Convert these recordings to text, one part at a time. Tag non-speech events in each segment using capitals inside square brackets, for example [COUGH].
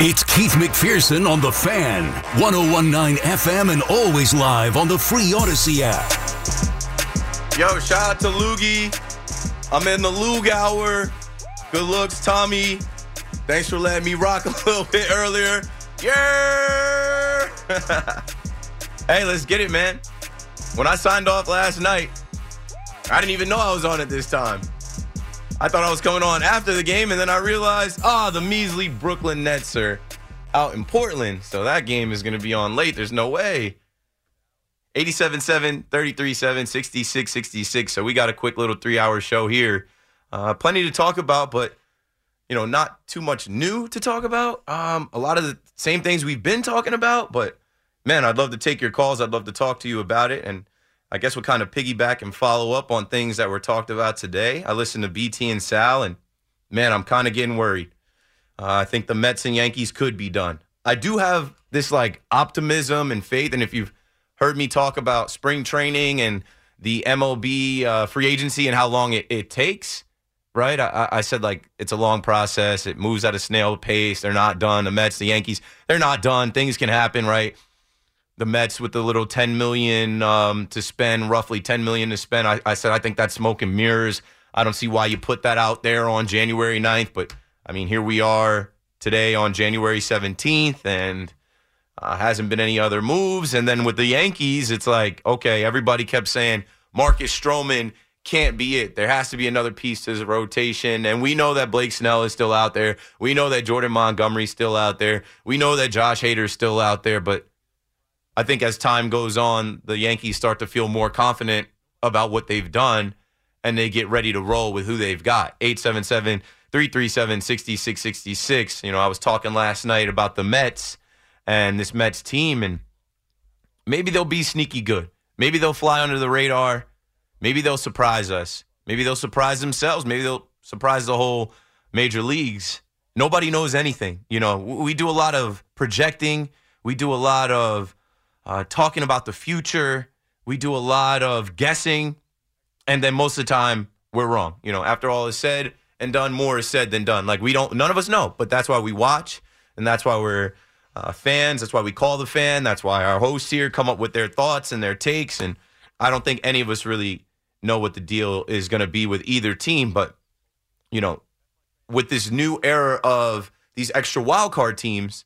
It's Keith McPherson on The Fan, 1019 FM, and always live on the free Audacy app. Yo, shout out to Loogie. I'm in the Loog hour. Good looks, Tommy. Thanks for letting me rock [LAUGHS] a little bit earlier. Yeah. [LAUGHS] hey, let's get it, man. When I signed off last night, I didn't even know I was on it this time. I thought I was coming on after the game, and then I realized, ah, oh, the measly Brooklyn Nets are out in Portland. So that game is going to be on late. There's no way. 87-7, 33-7, 66-66. So we got a quick little three-hour show here. Uh, plenty to talk about, but, you know, not too much new to talk about. Um, a lot of the same things we've been talking about, but, man, I'd love to take your calls. I'd love to talk to you about it. And I guess we'll kind of piggyback and follow up on things that were talked about today. I listened to BT and Sal, and, man, I'm kind of getting worried. Uh, I think the Mets and Yankees could be done. I do have this, like, optimism and faith, and if you've heard me talk about spring training and the MLB uh, free agency and how long it, it takes, right? I, I, said like it's a long process. It moves at a snail pace. They're not done. The Mets, the Yankees, they're not done. Things can happen, right? The Mets with the little 10 million um, to spend, roughly 10 million to spend. I, I said I think that's smoke and mirrors. I don't see why you put that out there on January 9th, but I mean here we are today on January 17th, and uh, hasn't been any other moves. And then with the Yankees, it's like, okay, everybody kept saying Marcus Stroman can't be it. There has to be another piece to the rotation. And we know that Blake Snell is still out there. We know that Jordan Montgomery's still out there. We know that Josh Hader's still out there. But I think as time goes on, the Yankees start to feel more confident about what they've done and they get ready to roll with who they've got. 877 337 6666. You know, I was talking last night about the Mets and this Mets team, and maybe they'll be sneaky good. Maybe they'll fly under the radar. Maybe they'll surprise us. Maybe they'll surprise themselves. Maybe they'll surprise the whole major leagues. Nobody knows anything. You know, we do a lot of projecting. We do a lot of uh, talking about the future. We do a lot of guessing. And then most of the time, we're wrong. You know, after all is said and done, more is said than done. Like we don't, none of us know, but that's why we watch. And that's why we're uh, fans. That's why we call the fan. That's why our hosts here come up with their thoughts and their takes. And I don't think any of us really know what the deal is going to be with either team. But, you know, with this new era of these extra wild card teams,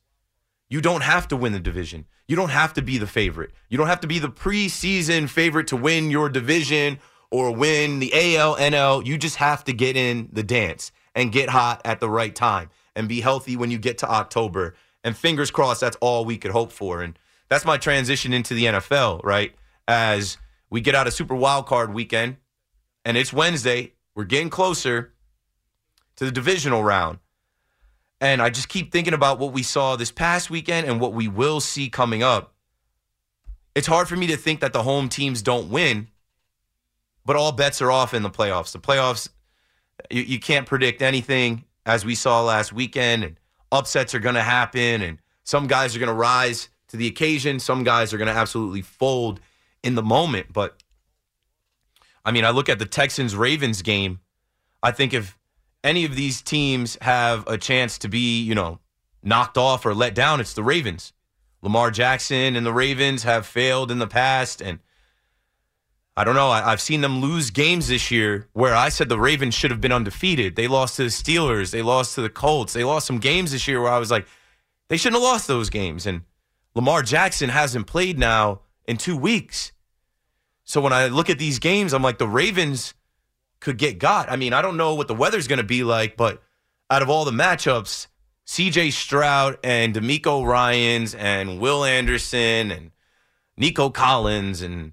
you don't have to win the division. You don't have to be the favorite. You don't have to be the preseason favorite to win your division or win the AL, NL. You just have to get in the dance and get hot at the right time and be healthy when you get to October and fingers crossed, that's all we could hope for. And that's my transition into the NFL, right? As we get out of Super Wild Card weekend, and it's Wednesday, we're getting closer to the divisional round. And I just keep thinking about what we saw this past weekend and what we will see coming up. It's hard for me to think that the home teams don't win, but all bets are off in the playoffs. The playoffs, you, you can't predict anything, as we saw last weekend. And upsets are going to happen and some guys are going to rise to the occasion. Some guys are going to absolutely fold in the moment. But I mean, I look at the Texans Ravens game. I think if any of these teams have a chance to be, you know, knocked off or let down, it's the Ravens. Lamar Jackson and the Ravens have failed in the past. And I don't know. I, have seen them lose games this year where I said the Ravens should have been undefeated. They lost to the Steelers. They lost to the Colts. They lost some games this year where I was like, They shouldn't have lost those games. And Lamar Jackson hasn't played now in two weeks. So when I look at these games, I'm like, the Ravens could get got. I mean, I don't know what the weather's going to be like, but out of all the matchups, CJ Stroud and DeMeco Ryans and Will Anderson and Nico Collins and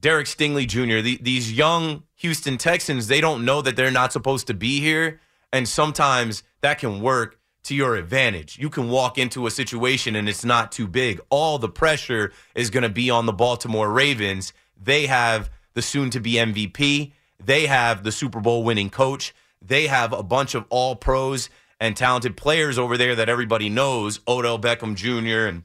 Derek Stingley Jr., the, these young Houston Texans, they don't know that they're not supposed to be here. And sometimes that can work to your advantage. You can walk into a situation and it's not too big. All the pressure is going to be on the Baltimore Ravens. They have the soon to be MVP, they have the Super Bowl winning coach, they have a bunch of all pros and talented players over there that everybody knows Odell Beckham Jr. and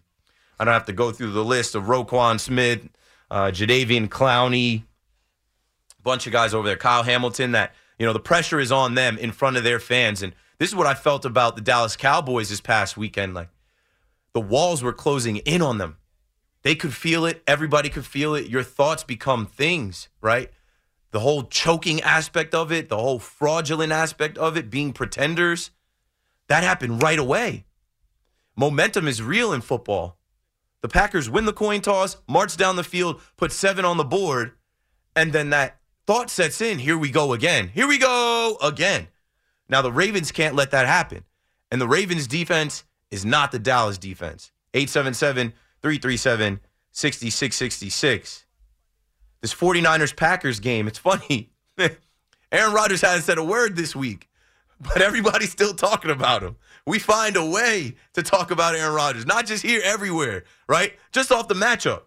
I don't have to go through the list of Roquan Smith, uh, Jadeveon Clowney, a bunch of guys over there, Kyle Hamilton. That you know the pressure is on them in front of their fans, and this is what I felt about the Dallas Cowboys this past weekend. Like the walls were closing in on them. They could feel it. Everybody could feel it. Your thoughts become things, right? The whole choking aspect of it, the whole fraudulent aspect of it, being pretenders, that happened right away. Momentum is real in football. The Packers win the coin toss, march down the field, put seven on the board, and then that thought sets in. Here we go again. Here we go again. Now, the Ravens can't let that happen. And the Ravens defense is not the Dallas defense. 877 337 6666. This 49ers Packers game, it's funny. [LAUGHS] Aaron Rodgers hasn't said a word this week, but everybody's still talking about him. We find a way to talk about Aaron Rodgers, not just here, everywhere, right? Just off the matchup.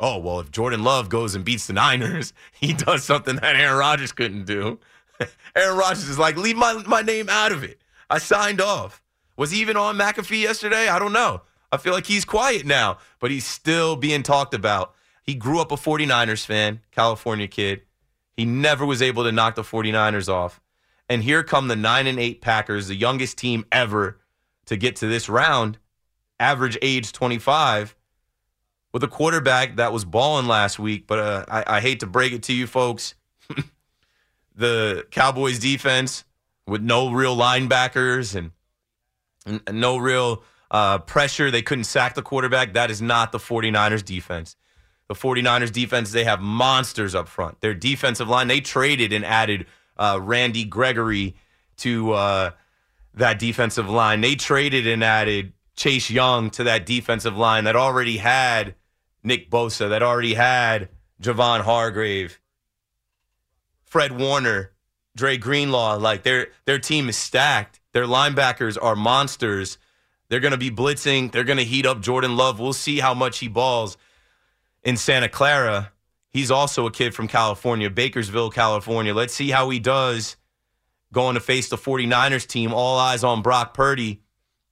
Oh, well, if Jordan Love goes and beats the Niners, [LAUGHS] he does something that Aaron Rodgers couldn't do. [LAUGHS] Aaron Rodgers is like, leave my, my name out of it. I signed off. Was he even on McAfee yesterday? I don't know. I feel like he's quiet now, but he's still being talked about. He grew up a 49ers fan, California kid. He never was able to knock the 49ers off. And here come the 9 and 8 Packers, the youngest team ever to get to this round, average age 25, with a quarterback that was balling last week. But uh, I, I hate to break it to you folks. [LAUGHS] the Cowboys defense with no real linebackers and, no real uh, pressure. They couldn't sack the quarterback. That is not the 49ers defense. The 49ers defense, they have monsters up front. Their defensive line, they traded and added uh, Randy Gregory to uh, that defensive line. They traded and added Chase Young to that defensive line that already had Nick Bosa, that already had Javon Hargrave. Fred Warner, Dre Greenlaw, like their their team is stacked. Their linebackers are monsters. They're going to be blitzing. They're going to heat up Jordan Love. We'll see how much he balls in Santa Clara. He's also a kid from California, Bakersville, California. Let's see how he does going to face the 49ers team. All eyes on Brock Purdy.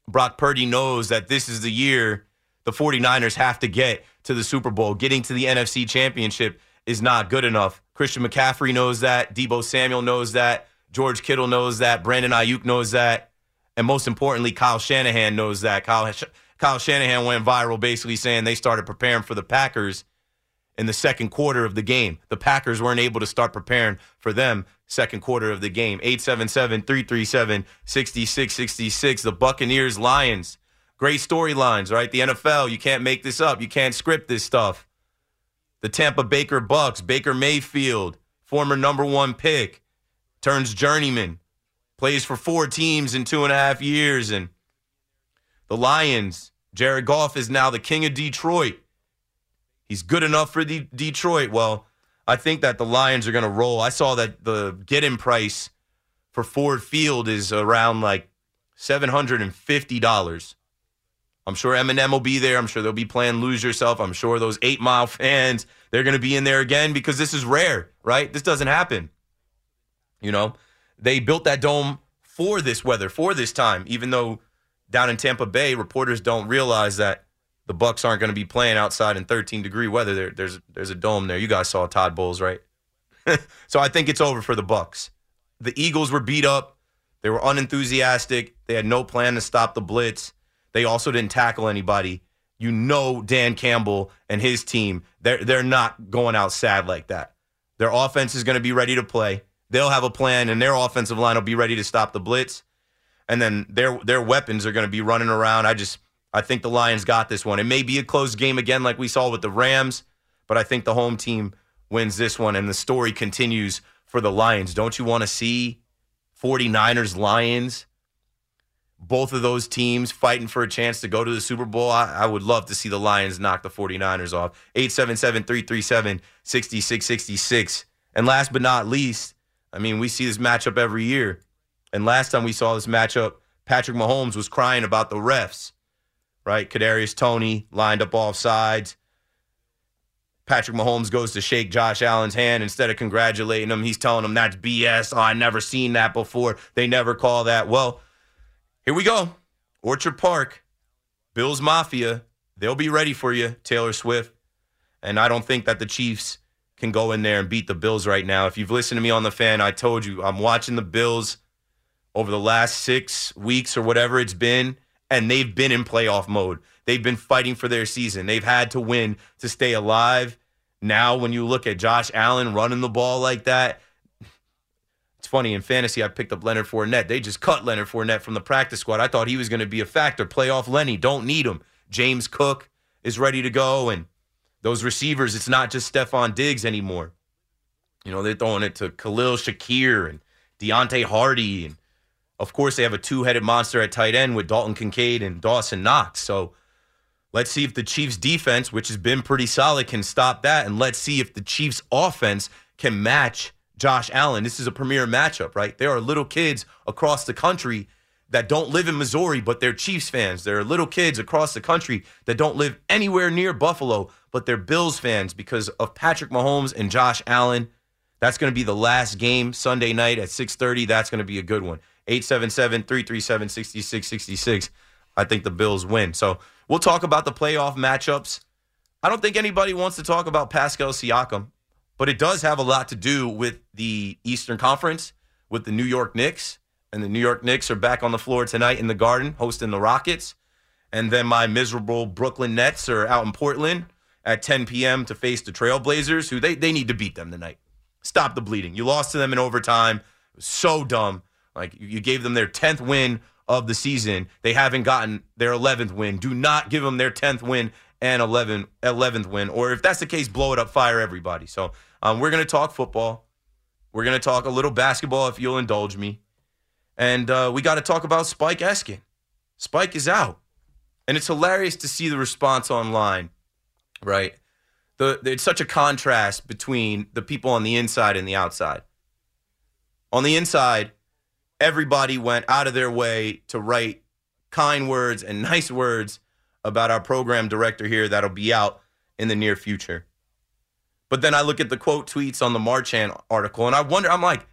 Brock Purdy knows that this is the year the 49ers have to get to the Super Bowl. Getting to the NFC Championship is not good enough. Christian McCaffrey knows that. Deebo Samuel knows that. George Kittle knows that. Brandon Aiyuk knows that. And most importantly, Kyle Shanahan knows that. Kyle, Kyle Shanahan went viral basically saying they started preparing for the Packers in the second quarter of the game. The Packers weren't able to start preparing for them second quarter of the game. 877-337-6666. The Buccaneers Lions. Great storylines, right? The NFL, you can't make this up. You can't script this stuff the Tampa Baker Bucks, Baker Mayfield, former number one pick, turns journeyman, plays for four teams in two and a half years, and the Lions. Jared Goff is now the king of Detroit. He's good enough for the Detroit. Well, I think that the Lions are going to roll. I saw that the get-in price for Ford Field is around like seven hundred and fifty dollars. I'm sure Eminem will be there. I'm sure they'll be playing Lose Yourself. I'm sure those eight mile fans, they're going to be in there again because this is rare, right? This doesn't happen. You know, they built that dome for this weather, for this time, even though down in Tampa Bay, reporters don't realize that the Bucks aren't going to be playing outside in 13 degree weather. There, there's there's a dome there. You guys saw Todd Bowles, right? [LAUGHS] so I think it's over for the Bucks. The Eagles were beat up. They were unenthusiastic. They had no plan to stop the blitz. They also didn't tackle anybody. You know Dan Campbell and his team, they're they're not going out sad like that. Their offense is going to be ready to play. They'll have a plan and their offensive line will be ready to stop the blitz. And then their their weapons are going to be running around. I just I think the Lions got this one. It may be a close game again, like we saw with the Rams, but I think the home team wins this one, and the story continues for the Lions. Don't you want to see 49ers Lions? Both of those teams fighting for a chance to go to the Super Bowl. I, I would love to see the Lions knock the 49ers off. 877 337 6666. And last but not least, I mean, we see this matchup every year. And last time we saw this matchup, Patrick Mahomes was crying about the refs, right? Kadarius Toney lined up off sides. Patrick Mahomes goes to shake Josh Allen's hand instead of congratulating him. He's telling him that's BS. Oh, I never seen that before. They never call that. Well, here we go. Orchard Park, Bills Mafia. They'll be ready for you, Taylor Swift. And I don't think that the Chiefs can go in there and beat the Bills right now. If you've listened to me on the fan, I told you I'm watching the Bills over the last six weeks or whatever it's been, and they've been in playoff mode. They've been fighting for their season. They've had to win to stay alive. Now, when you look at Josh Allen running the ball like that, it's funny in fantasy. I picked up Leonard Fournette. They just cut Leonard Fournette from the practice squad. I thought he was going to be a factor. Playoff Lenny, don't need him. James Cook is ready to go, and those receivers, it's not just Stefon Diggs anymore. You know, they're throwing it to Khalil Shakir and Deonte Harty And of course, they have a two headed monster at tight end with Dalton Kincaid and Dawson Knox. So let's see if the Chiefs' defense, which has been pretty solid, can stop that. And let's see if the Chiefs' offense can match Josh Allen. This is a premier matchup, right? There are little kids across the country that don't live in Missouri, but they're Chiefs fans. There are little kids across the country that don't live anywhere near Buffalo, but they're Bills fans because of Patrick Mahomes and Josh Allen. That's going to be the last game Sunday night at 6:30. That's going to be a good one. 877-337-6666. I think the Bills win. So, we'll talk about the playoff matchups. I don't think anybody wants to talk about Pascal Siakam, but it does have a lot to do with the Eastern Conference, with the New York Knicks and the New York Knicks are back on the floor tonight in the Garden hosting the Rockets. And then my miserable Brooklyn Nets are out in Portland at 10 p.m. to face the Trailblazers, who they, they need to beat them tonight. Stop the bleeding. You lost to them in overtime. It was so dumb. Like you gave them their 10th win of the season. They haven't gotten their 11th win. Do not give them their 10th win and 11, 11th win. Or if that's the case, blow it up, fire everybody. So um, we're going to talk football. We're going to talk a little basketball if you'll indulge me. And uh, we got to talk about Spike Eskin. Spike is out. And it's hilarious to see the response online, right? The, it's such a contrast between the people on the inside and the outside. On the inside, everybody went out of their way to write kind words and [LAUGHS] nice words about our program director here that'll be out in the near future. But then I look at the quote tweets on the Marchand article and I wonder, I'm like,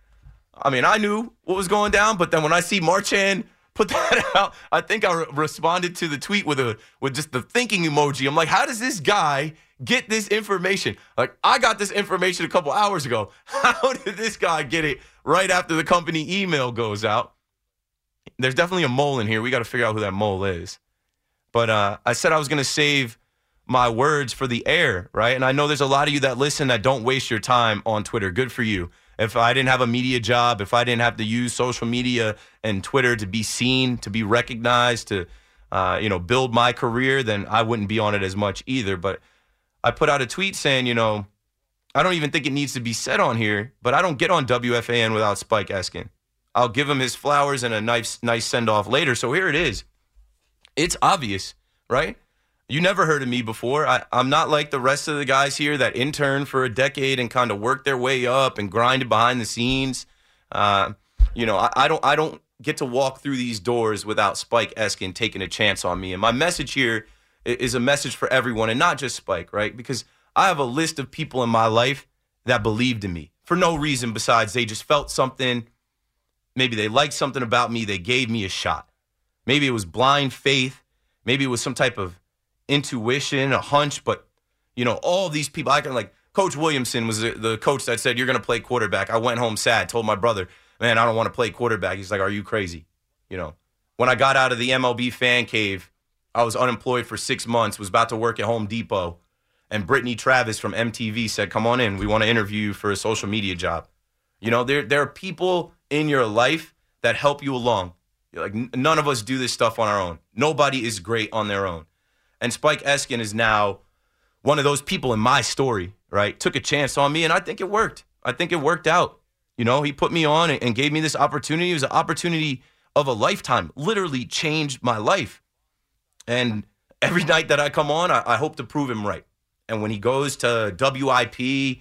I mean, I knew what was going down, but then when I see Marchand put [LAUGHS] that out, I think I re- responded to the tweet with a with just the thinking emoji. I'm like, how does this guy get this information? Like, I got this information a couple hours ago. [LAUGHS] How did this guy get it right after the company email goes out? There's definitely a mole in here. We got to figure out who that mole is. But uh, I said I was going to save my words for the air, right? And I know there's a lot of you that listen that don't waste your time on Twitter. Good for you if I didn't have a media job, if I didn't have to use social media and Twitter to be seen, to be recognized, to uh, you know build my career, then I wouldn't be on it as much either. But I put out a tweet saying, you know, I don't even think it needs to be said on here, but I don't get on WFAN without Spike Eskin. I'll give him his flowers and a nice nice send off later. So here it is. It's obvious, right? You never heard of me before. I, am not like the rest of the guys here that interned for a decade and kind of worked their way up and grinded behind the scenes. Uh, you know, I, I, don't I don't get to walk through these doors without Spike Eskin taking a chance on me. And my message here is a message for everyone and not just Spike, right? Because I have a list of people in my life that believed in me for no reason besides they just felt something. Maybe they liked something about me. They gave me a shot. Maybe it was blind faith. Maybe it was some type of intuition, a hunch, but you know, all these people. I can like Coach Williamson was the, coach that said you're going to play quarterback. I went home sad, told my brother, "Man, I don't want to play quarterback." He's like, "Are you crazy?" You know, when I got out of the MLB fan cave, I was unemployed for six months. Was about to work at Home Depot, and Brittany Travis from MTV said, "Come on in. We want to interview you for a social media job." You know, there there are people in your life that help you along. Like none of us do this stuff on our own. Nobody is great on their own. And Spike Eskin is now one of those people in my story, right? Took a chance on me, and I think it worked. I think it worked out. You know, he put me on and gave me this opportunity. It was an opportunity of a lifetime, literally changed my life. And every night that I come on, I, I hope to prove him right. And when he goes to WIP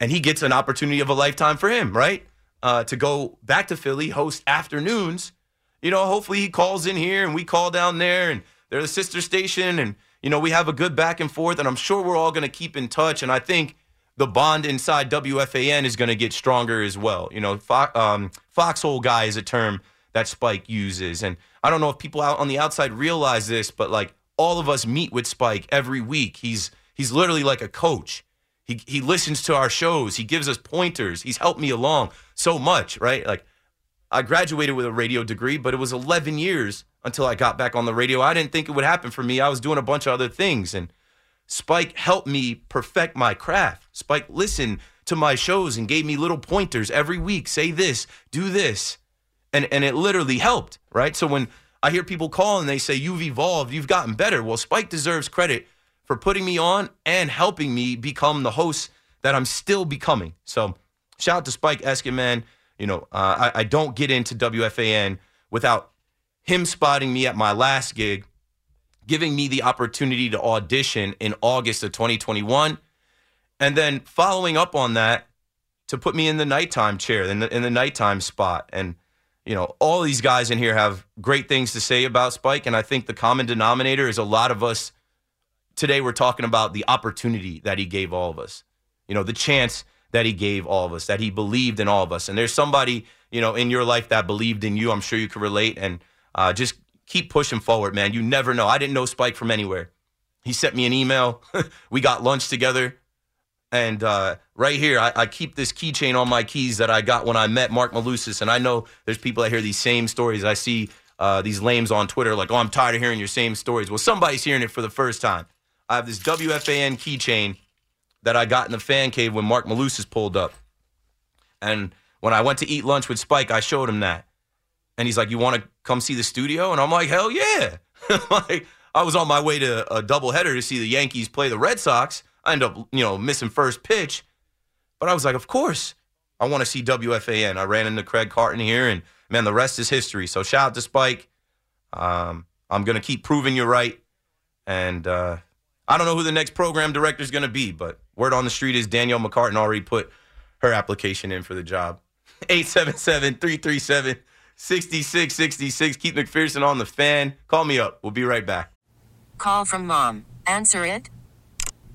and he gets an opportunity of a lifetime for him, right? Uh, to go back to Philly, host afternoons, you know, hopefully he calls in here and we call down there and they're the sister station and, you know, we have a good back and forth. And I'm sure we're all going to keep in touch. And I think the bond inside WFAN is going to get stronger as well. You know, fo- um, foxhole guy is a term that Spike uses. And I don't know if people out on the outside realize this, but like all of us meet with Spike every week. He's he's literally like a coach. He he listens to our shows. He gives us pointers. He's helped me along so much, right? Like I graduated with a radio degree, but it was 11 years until I got back on the radio. I didn't think it would happen for me. I was doing a bunch of other things and Spike helped me perfect my craft. Spike listened to my shows and gave me little pointers every week. Say this, do this. And and it literally helped, right? So when I hear people call and they say you've evolved, you've gotten better. Well, Spike deserves credit for putting me on and helping me become the host that I'm still becoming. So shout out to Spike Eskin, man. You know, uh, I, I don't get into WFAN without him spotting me at my last gig giving me the opportunity to audition in August of 2021. And then following up on that to put me in the nighttime chair, in the, in the nighttime spot. And, you know, all these guys in here have great things to say about Spike. And I think the common denominator is a lot of us today we're talking about the opportunity that he gave all of us, you know, the chance that he gave all of us, that he believed in all of us. And there's somebody, you know, in your life that believed in you. I'm sure you can relate. And uh, just keep pushing forward, man. You never know. I didn't know Spike from anywhere. He sent me an email. [LAUGHS] we got lunch together. And uh, right here, I, I, keep this keychain on my keys that I got when I met Mark Malusis. And I know there's people that hear these same stories. I see uh, these lames on Twitter like, oh, I'm tired of hearing your same stories. Well, somebody's hearing it for the first time. I have this WFAN keychain that I got in the fan cave when Mark Malusis pulled up. And when I went to eat lunch with Spike, I showed him that. And he's like, You want to come see the studio? And I'm like, Hell yeah. [LAUGHS] like, I was on my way to a doubleheader to see the Yankees play the Red Sox. I end up, you know, missing first pitch. But I was like, Of course, I want to see WFAN. I ran into Craig Carton here, and man, the rest is history. So shout out to Spike. Um, I'm going to keep proving you right. And uh, I don't know who the next program director is going to be, but word on the street is Danielle McCartan already put her application in for the job. [LAUGHS] 877 337 6666. Keith McPherson on the fan. Call me up. We'll be right back. Call from mom. Answer it.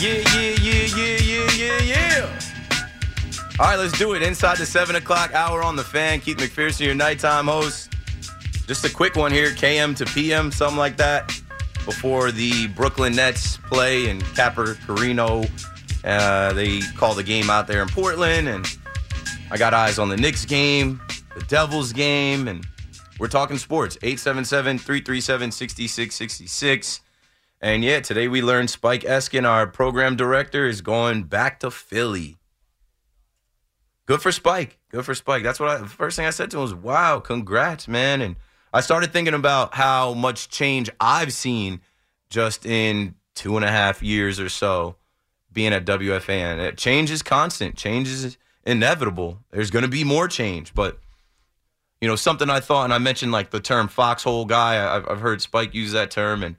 Yeah, yeah, yeah, yeah, yeah, yeah, yeah. All right, let's do it. Inside the 7 o'clock hour on the fan. Keith McPherson, your nighttime host. Just a quick one here, KM to PM, something like that, before the Brooklyn Nets play and Capper Carrino. Uh, they call the game out there in Portland, and I got eyes on the Knicks game the Devils game, and We're talking sports. 877 337 6666. And yeah, today we learned Spike Eskin, our program director, is going back to Philly. Good for Spike. Good for Spike. That's what I, the first thing I said to him was, wow, congrats, man. And I started thinking about how much change I've seen just in two and a half years or so being at WFAN. Uh, change is constant, change is inevitable. There's going to be more change. But, you know, something I thought, and I mentioned like the term foxhole guy, I've, I've heard Spike use that term. And,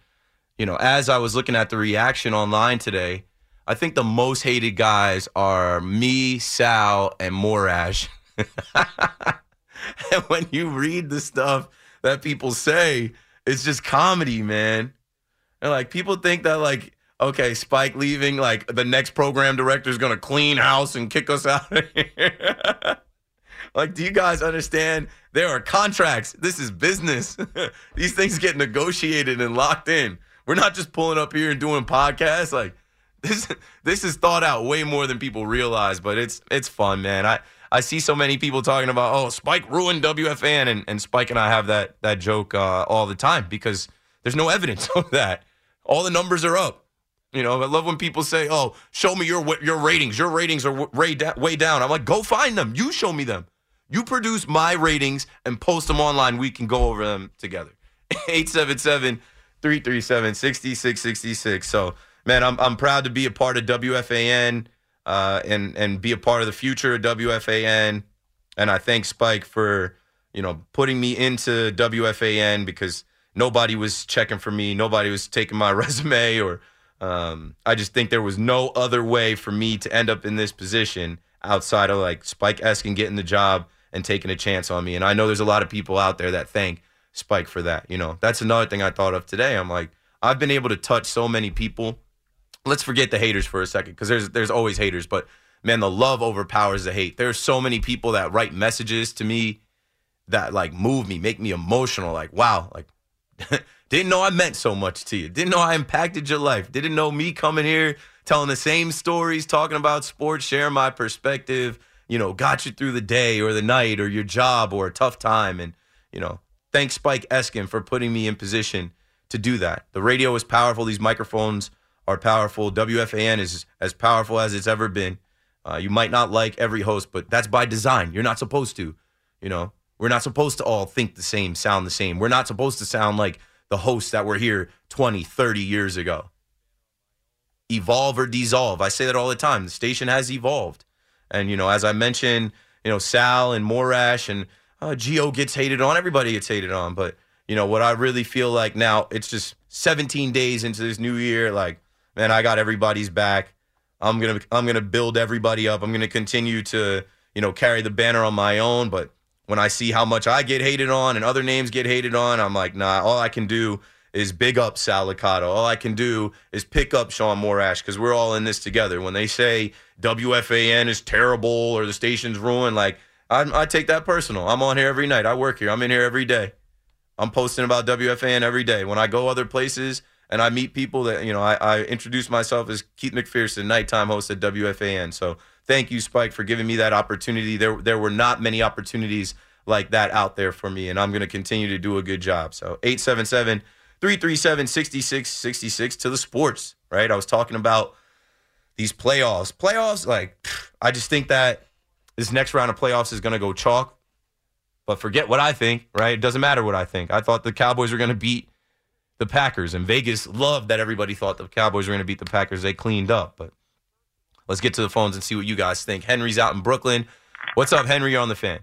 you know, as I was looking at the reaction online today, I think the most hated guys are me, Sal, and Morash. [LAUGHS] and when you read the stuff that people say, it's just comedy, man. And like people think that like, okay, Spike leaving, like the next program director is gonna clean house and kick us out of here. [LAUGHS] like, do you guys understand? There are contracts. This is business. [LAUGHS] These things get negotiated and locked in. We're not just pulling up here and doing podcasts. Like this this is thought out way more than people realize, but it's it's fun, man. I I see so many people talking about, oh, Spike ruined WFAN, and, and Spike and I have that that joke uh, all the time because there's no evidence [LAUGHS] of that. All the numbers are up. You know, I love when people say, "Oh, show me your your ratings. Your ratings are way down." I'm like, "Go find them. You show me them. You produce my ratings and post them online. We can go over them together." [LAUGHS] 877 337 6666. So man, I'm I'm proud to be a part of WFAN uh, and and be a part of the future of WFAN. And I thank Spike for you know putting me into WFAN because nobody was checking for me, nobody was taking my [LAUGHS] resume, or um, I just think there was no other way for me to end up in this position outside of like Spike Eskin getting the job and taking a chance on me. And I know there's a lot of people out there that thank Spike for that. You know, that's another thing I thought of today. I'm like, I've been able to touch so many people let's forget the haters for a second because there's there's always haters, but man, the love overpowers the hate. There's so many people that write messages to me that like move me, make me emotional. Like, wow, like [LAUGHS] didn't know I meant so much to you. Didn't know I impacted your life. Didn't know me coming here telling the same stories, talking about sports, sharing my perspective, you know, got you through the day or the night or your job or a tough time. And, you know, thanks Spike Eskin for putting me in position to do that. The radio is powerful. These microphones are powerful. WFAN is as powerful as it's ever been. Uh, you might not like every host, but that's by design. You're not supposed to. You know, we're not supposed to all think the same, sound the same. We're not supposed to sound like the hosts that were here 20, 30 years ago. Evolve or dissolve. I say that all the time. The station has evolved. And, you know, as I mentioned, you know, Sal and Morash and uh, Geo gets hated on. Everybody gets hated on. But, you know, what I really feel like now, it's just 17 days into this new year. Like, man, I got everybody's back. I'm gonna I'm gonna build everybody up. I'm gonna continue to you know carry the banner on my own. But when I see how much I get hated on and other names get hated on, I'm like, nah. All I can do is big up Sal Licata. All I can do is pick up Sean Morash because we're all in this together. When they say WFAN is terrible or the station's ruined, like I, I take that personal. I'm on here every night. I work here. I'm in here every day. I'm posting about WFAN every day. When I go other places, and I meet people that you know. I, I introduce myself as Keith McPherson, nighttime host at WFAN. So thank you, Spike, for giving me that opportunity. There there were not many opportunities like that out there for me, and I'm going to continue to do a good job. So 877 337 6666 to the sports, right? I was talking about these playoffs. Playoffs, like, I just think that this next round of playoffs is going to go chalk. But forget what I think, right? It doesn't matter what I think. I thought the Cowboys were going to beat the Packers. And Vegas loved that everybody thought the Cowboys were going to beat the Packers. They cleaned up. But let's get to the phones and see what you guys think. Henry's out in Brooklyn. What's up, Henry? You're on the fan.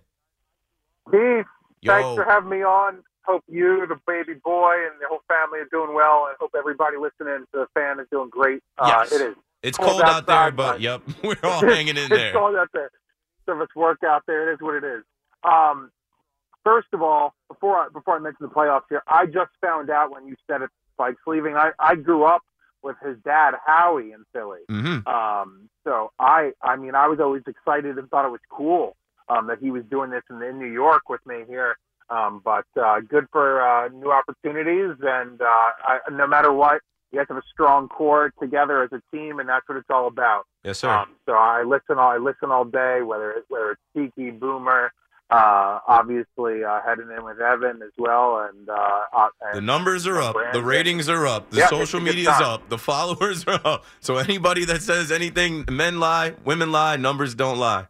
Keith, Yo. thanks for having me on. Hope you, the baby boy, and the whole family are doing well. And hope everybody listening to the fan is doing great. Uh, yes. it is. It's cold, cold out there, but yep, [LAUGHS] we're all hanging in there. It's cold out there. So much work out there. It is what it is. Um, first of all, before I, before I mention the playoffs here, I just found out when you said it, Spike's leaving. I, I grew up with his dad, Howie, in Philly. Mm-hmm. Um, so I, I mean, I was always excited and thought it was cool um, that he was doing this in, in New York with me here. Um, but uh, good for uh, new opportunities, and uh, I, no matter what, you guys have a strong core together as a team, and that's what it's all about. Yes, sir. Um, so I listen all I listen all day, whether whether it's Tiki, Boomer, Uh, obviously, uh, heading in with Evan as well, and, uh, uh, and The numbers are up. The ratings are up. The Yeah, social it's a good media is up. The [LAUGHS] followers are up. So anybody that says anything, men lie, women lie, numbers don't lie.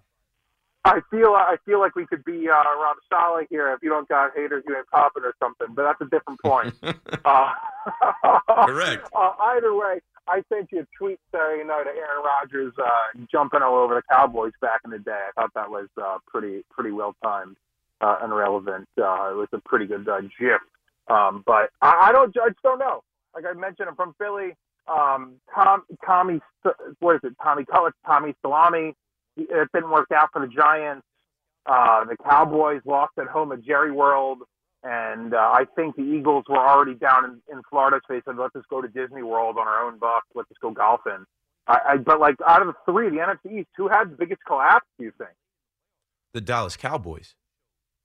I feel I feel like we could be uh, Rob Sala here if you don't got haters, you ain't popping or something. But that's a different point. [LAUGHS] uh, [LAUGHS] Correct. Uh, either way, I sent you a tweet Saturday night of Aaron Rodgers uh, jumping all over the Cowboys back in the day. I thought that was uh, pretty pretty well timed uh, and relevant. Uh, it was a pretty good uh, gif. Um, but I, I don't. I just don't know. Like I mentioned, I'm from Philly. Um, Tom, Tommy, what is it? Tommy Cullis, Tommy Salami. It didn't work out for the Giants. Uh, the Cowboys lost at home at Jerry World, and uh, I think the Eagles were already down in, in Florida, so they said, "Let's just go to Disney World on our own buck. Let's just go golfing." I, I, but like out of the three, the NFC East, who had the biggest collapse? Do you think? The Dallas Cowboys.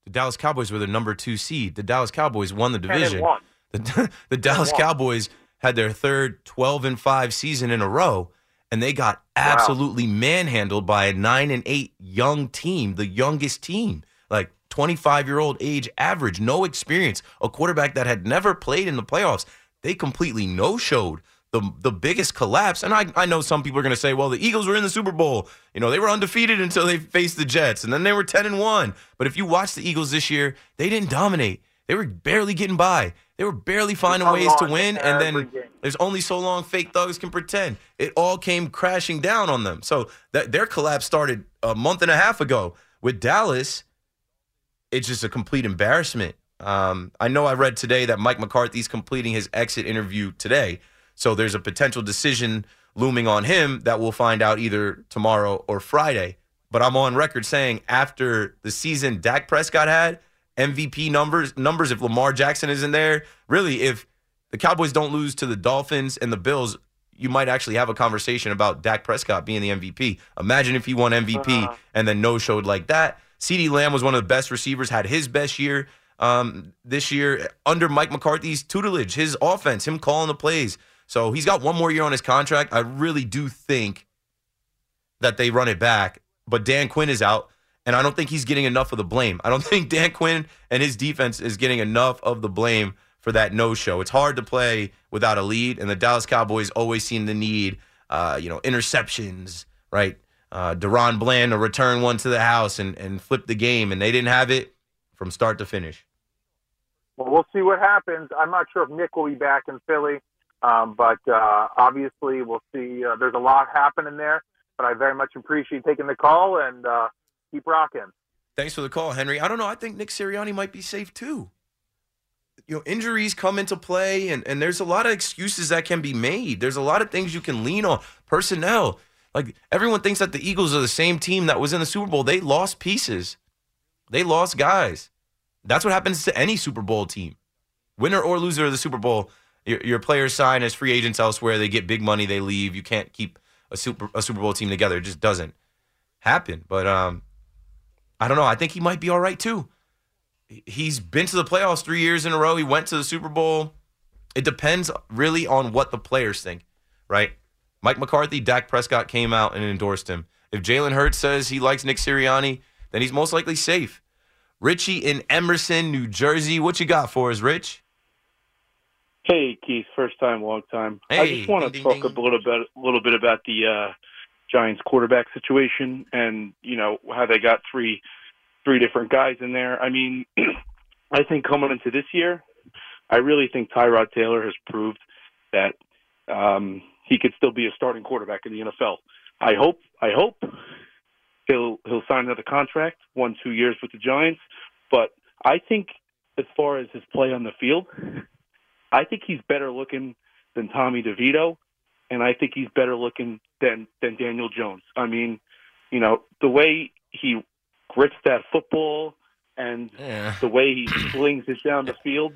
The Dallas Cowboys were the number two seed. The Dallas Cowboys won the division. The, [LAUGHS] the Dallas. Cowboys had their third 12 and 5 season in a row, and they got absolutely manhandled by a 9 and 8 young team, the youngest team, like 25 year old age average, no experience, a quarterback that had never played in the playoffs. They completely no showed. The, the biggest collapse, and I, I know some people are going to say, well, the Eagles were in the Super Bowl. You know, they were undefeated until they faced the Jets, and then they were 10 and 1. But if you watch the Eagles this year, they didn't dominate. They were barely getting by. They were barely finding ways to win, and then there's only so long fake thugs can pretend. It all came crashing down on them. So that their collapse started a month and a half ago. With Dallas, it's just a complete embarrassment. Um, I know I read today that Mike McCarthy's completing his exit interview today. So there's a potential decision looming on him that we'll find out either tomorrow or Friday. But I'm on record saying after the season Dak Prescott had, MVP numbers numbers if Lamar Jackson isn't there, really if the Cowboys don't lose to the Dolphins and the Bills, you might actually have a conversation about Dak Prescott being the MVP. Imagine if he won MVP and then no showed like that. CeeDee Lamb was one of the best receivers, had his best year um, this year under Mike McCarthy's tutelage, his offense, him calling the plays. So he's got one more year on his contract. I really do think that they run it back, but Dan Quinn is out, and I don't think he's getting enough of the blame. I don't [LAUGHS] think Dan Quinn and his defense is getting enough of the blame for that no show. It's hard to play without a lead, and the Dallas Cowboys always seem to need, uh, you know, interceptions, right? Uh, DaRon Bland to return one to the house and, and flip the game, and they didn't have it from start to finish. Well, we'll see what happens. I'm not sure if Nick will be back in Philly, um, but uh, obviously we'll see. Uh, there's a lot happening there, but I very much appreciate taking the call and uh, keep rocking. Thanks for the call, Henry. I don't know. I think Nick Sirianni might be safe too. You know, injuries come into play, and, and there's a lot of excuses that can be made. There's a lot of things you can lean on. Personnel. Like, everyone thinks that the Eagles are the same team that was in the Super Bowl. They lost pieces, they lost guys. That's what happens to any Super Bowl team. Winner or loser of the Super Bowl, your, your players sign as free agents elsewhere. They get big money, they leave. You can't keep a Super, a Super Bowl team together. It just doesn't happen. But, um, I don't know. I think he might be all right too. He's been to the playoffs three years in a row. He went to the Super Bowl. It depends really on what the players think, right? Mike McCarthy, Dak Prescott came out and endorsed him. If Jalen Hurts says he likes Nick Sirianni, then he's most likely safe. Richie in Emerson, New Jersey. What you got for us, Rich? Hey Keith, first time, long time. Hey, I just want to talk ding, a little bit, a little bit about the uh, Giants quarterback situation, and you know how they got three, three different guys in there. I mean, [CLEARS THROAT] I think coming into this year, I really think Tyrod Taylor has proved that um, he could still be a starting quarterback in the NFL. I hope, I hope he'll he'll sign another contract, one two years with the Giants. But I think as far as his play on the field, I think he's better looking than Tommy DeVito, and I think he's better looking than than Daniel Jones. I mean, you know, the way he grits that football and Yeah. the way he slings it down the field.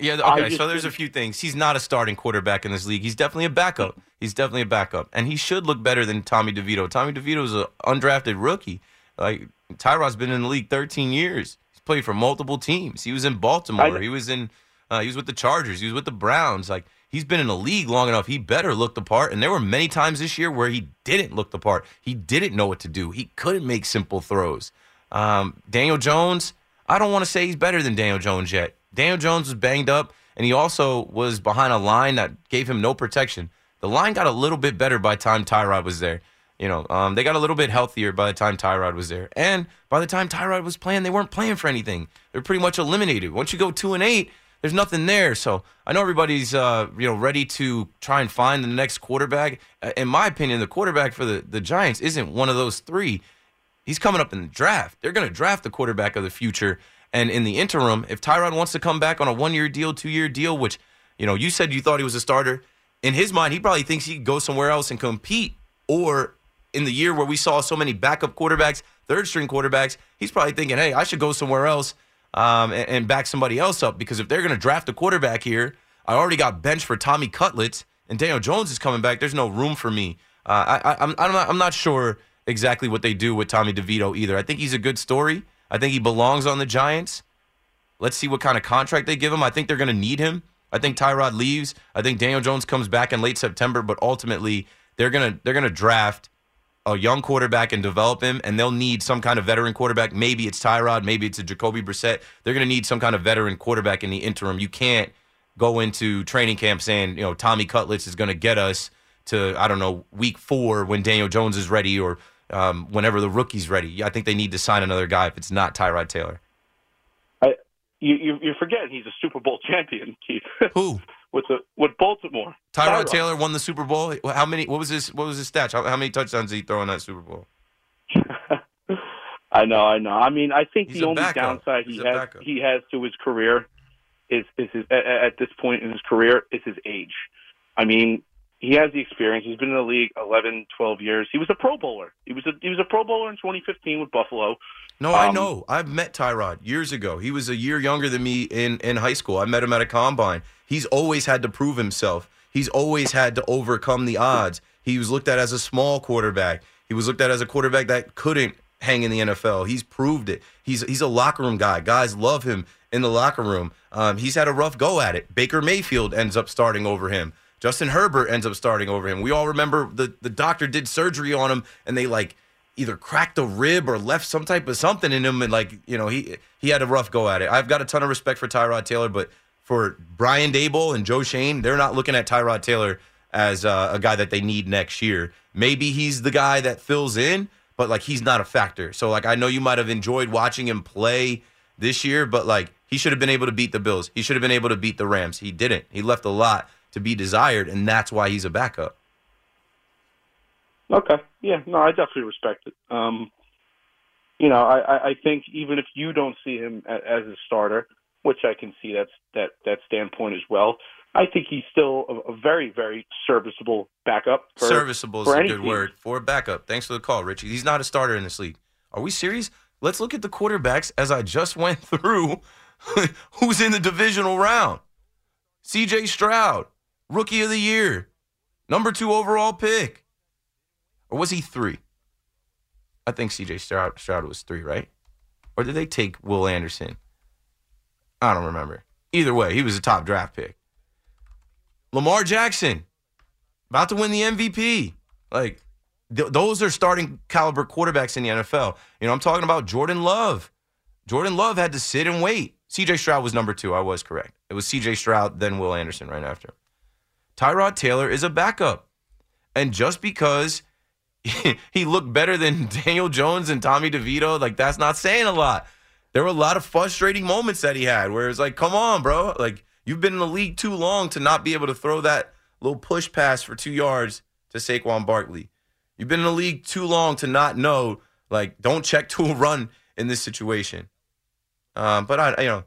Yeah, okay. So there's a few things. He's not a starting quarterback in this league. He's definitely a backup. He's definitely a backup, and he should look better than Tommy DeVito. Tommy DeVito is an undrafted rookie. Like Tyrod's been in the league 13 years. He's played for multiple teams. He was in Baltimore. He was in. Uh, he was with the Chargers. He was with the Browns. Like he's been in the league long enough. He better look the part. And there were many times this year where he didn't look the part. He didn't know what to do. He couldn't make simple throws. Um, Daniel Jones, I don't want to say he's better than Daniel Jones yet. Daniel Jones was banged up, and he also was behind a line that gave him no protection. The line got a little bit better by the time Tyrod was there. You know, um, they got a little bit healthier by the time Tyrod was there, and by the time Tyrod was playing, they weren't playing for anything. They're pretty much eliminated. Once you go two and eight, there's nothing there. So I know everybody's uh, you know ready to try and find the next quarterback. Uh, In my opinion, the quarterback for the, the Giants isn't one of those three. He's coming up in the draft. They're going to draft the quarterback of the future. And in the interim, if Tyrod wants to come back on a one year deal, two year deal, which you know you said you thought he was a starter, in his mind he probably thinks he could go somewhere else and compete. Or in the year where we saw so many backup quarterbacks, third string quarterbacks, he's probably thinking, hey, I should go somewhere else um, and, and back somebody else up because if they're going to draft a quarterback here, I already got benched for Tommy Cutlets and Daniel Jones is coming back. There's no room for me. Uh, I, I'm, not, I'm not sure exactly what they do with Tommy DeVito either. I think he's a good story. I think he belongs on the Giants. Let's see what kind of contract they give him. I think they're going to need him. I think Tyrod leaves. I think Daniel Jones comes back in late September, but ultimately they're gonna they're gonna draft a young quarterback and develop him, and they'll need some kind of veteran quarterback. Maybe it's Tyrod, maybe it's a Jacoby Brissett. They're going to need some kind of veteran quarterback in the interim. You can't go into training camp saying, you know, Tommy Cutlets is going to get us to, I don't know, week four when Daniel Jones is ready or um, whenever the rookie's ready. I think they need to sign another guy if it's not Tyrod Taylor. I, you, you, you're forgetting he's a Super Bowl champion, Keith. Who? [LAUGHS] with the with Baltimore. Tyrod Taylor won the Super Bowl. How many? What was his? What was his stats? How, how many touchdowns did he throw in that Super Bowl? [LAUGHS] I know, I know. I mean, I think He's the only backup. downside He's he has backup. he has to his career is is his, at, at this point in his career is his age. I mean, he has the experience. He's been in the league 11, 12 years. He was a Pro Bowler. He was a he was a Pro Bowler in 2015 with Buffalo. No, I Um, know. I've met Tyrod years ago. He was a year younger than me in, in high school. I met him at a combine. He's always had to prove himself. He's always had to overcome the odds. He was looked at as a small quarterback. He was looked at as a quarterback that couldn't hang in the NFL. He's proved it. He's he's a locker room guy. Guys love him in the locker room. Um, he's had a rough go at it. Baker Mayfield ends up starting over him. Justin Herbert ends up starting over him. We all remember the the doctor did surgery on him, and they like either cracked a rib or left some type of something in him, and like you know he he had a rough go at it. I've got a ton of respect for Tyrod Taylor, but for Brian Daboll and Joe Schoen, they're not looking at Tyrod Taylor as uh, a guy that they need next year. Maybe he's the guy that fills in, but like he's not a factor. So like I know you might have enjoyed watching him play this year, but like he should have been able to beat the Bills. He should have been able to beat the Rams. He didn't. He left a lot to be desired, and that's why he's a backup. Okay. Yeah. No, I definitely respect it. Um, you know, I, I- I think even if you don't see him as a starter, which I can see that's that that standpoint as well, I think he's still a, a very very serviceable backup. For, Serviceable is a good team. word for a backup. Thanks for the call, Richie. He's not a starter in this league. Are we serious? Let's look at the quarterbacks as I just [LAUGHS] went through [LAUGHS] who's in the divisional round. CJ Stroud, rookie of the year, number two overall pick. Or was he three? I think CJ Stroud, Stroud was three, right? Or did they take Will Anderson? I don't remember. Either way, he was a top draft pick. Lamar Jackson, about to win the MVP. Like th- those are starting caliber quarterbacks in the NFL. You know, I'm talking about Jordan Love. Jordan Love had to sit and wait. CJ Stroud was number two. I was correct. It was CJ Stroud, then Will Anderson right after. Tyrod Taylor is a backup. And just because [LAUGHS] he looked better than [LAUGHS] Daniel Jones and Tommy DeVito, like that's not saying a lot. There were a lot of frustrating moments that he had where it's like, come on, bro. Like you've been in the league too long to not be able to throw that little push pass for two yards to Saquon Barkley. You've been in the league too long to not know, like, don't check to a run in this situation. Um, but I, you know,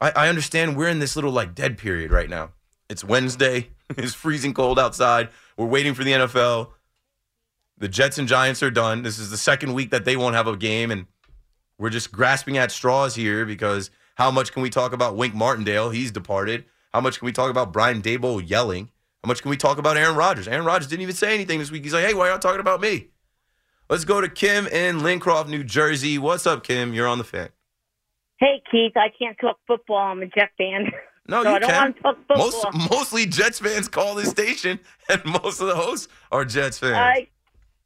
I, I understand we're in this little like dead period right now. It's Wednesday. [LAUGHS] It's freezing cold outside. We're waiting for the NFL. The Jets and Giants are done. This is the second week that they won't have a game, and we're just grasping at straws here because how much can we talk about Wink Martindale? He's departed. How much can we talk about Brian Daboll yelling? How much can we talk about Aaron Rodgers? Aaron Rodgers didn't even say anything this week. He's like, hey, why y'all talking about me? Let's go to Kim in Lincroft, New Jersey. What's up, Kim? You're on the fan. Hey, Keith, I can't talk football. I'm a Jet fan. No, so you I don't can. want to talk football. Most, mostly Jets fans call this station, and most of the hosts are Jets fans. I,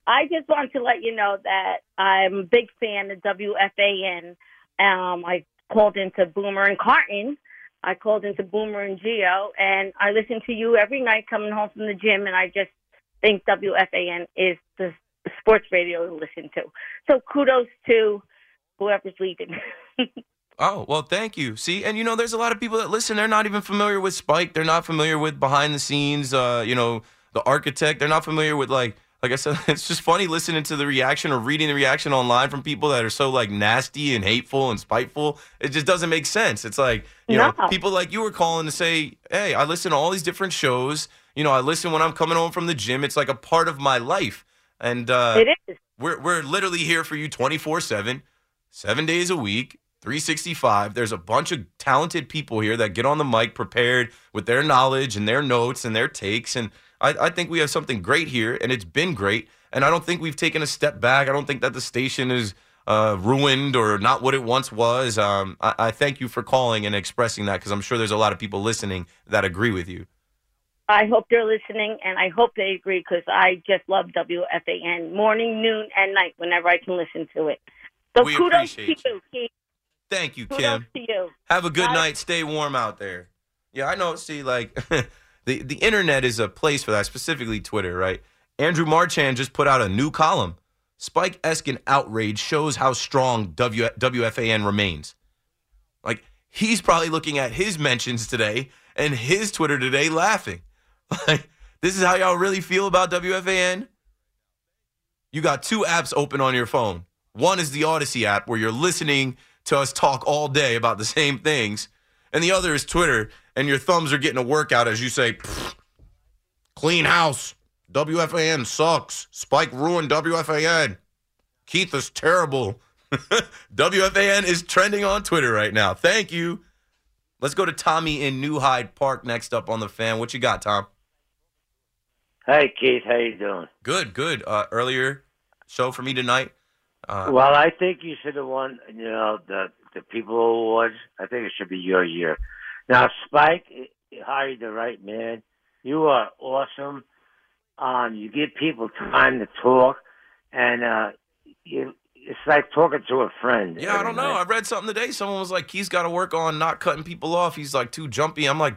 I just want to let you know that I'm a big fan of WFAN. Um, I called into Boomer and Carton. I called into Boomer and Geo, and I listen to you every night coming home from the gym, and I just think WFAN is the sports radio to listen to. So kudos to whoever's leading. [LAUGHS] Oh, well, thank you. See, and you know, there's a lot of people that listen. They're not even familiar with Spike. They're not familiar with behind the scenes, uh, you know, the architect. They're not familiar with, like, like I said, [LAUGHS] it's just funny listening to the reaction or reading the reaction online from people that are so, like, nasty and hateful and spiteful. It just doesn't make sense. It's like, you know, people like you were calling to say, hey, I listen to all these different shows. You know, I listen when I'm coming home from the gym. It's like a part of my life. And uh, it is. we're we're literally here for you 24/7, 7 days a week, 365. There's a bunch of talented people here that get on the mic prepared with their knowledge and their notes and their takes and I, I think we have something great here and it's been great and I don't think we've taken a step back. I don't think that the station is uh, ruined or not what it once was. Um, I, I thank you for calling and expressing that because I'm sure there's a lot of people listening that agree with you. I hope they're listening, and I hope they agree because I just love WFAN morning, noon, and night whenever I can listen to it. So We kudos to you, Keith. Thank you, Kudos Kim. to you. Have a good Bye. night. Stay warm out there. Yeah, I know. See, like [LAUGHS] the the internet is a place for that, specifically Twitter, right? Andrew Marchand just put out a new column. Spike Eskin outrage shows how strong w, WFAN remains. Like he's probably looking at his mentions today and his Twitter today, laughing. [LAUGHS] Like this is how y'all really feel about WFAN. You got two apps open on your phone. One is the Audacy app where you're listening to us talk all day about the same things, and the other is Twitter, and your thumbs are getting a workout as you say, "Clean house, WFAN sucks. Spike ruined WFAN. Keith is terrible." [LAUGHS] WFAN is trending on Twitter right now. Thank you. Let's go to Tommy in New Hyde Park next up on the fan. What you got, Tom? Hey Keith, how you doing? Good, good. Uh, earlier show for me tonight. Uh, well, I think you should have won. You know the the People Awards. I think it should be your year. Now, Spike you hired the right man. You are awesome. Um, you give people time to talk, and uh, you, it's like talking to a friend. Yeah, I don't know. I read something today. Someone was like, he's got to work on not cutting people off. He's like too jumpy. I'm like,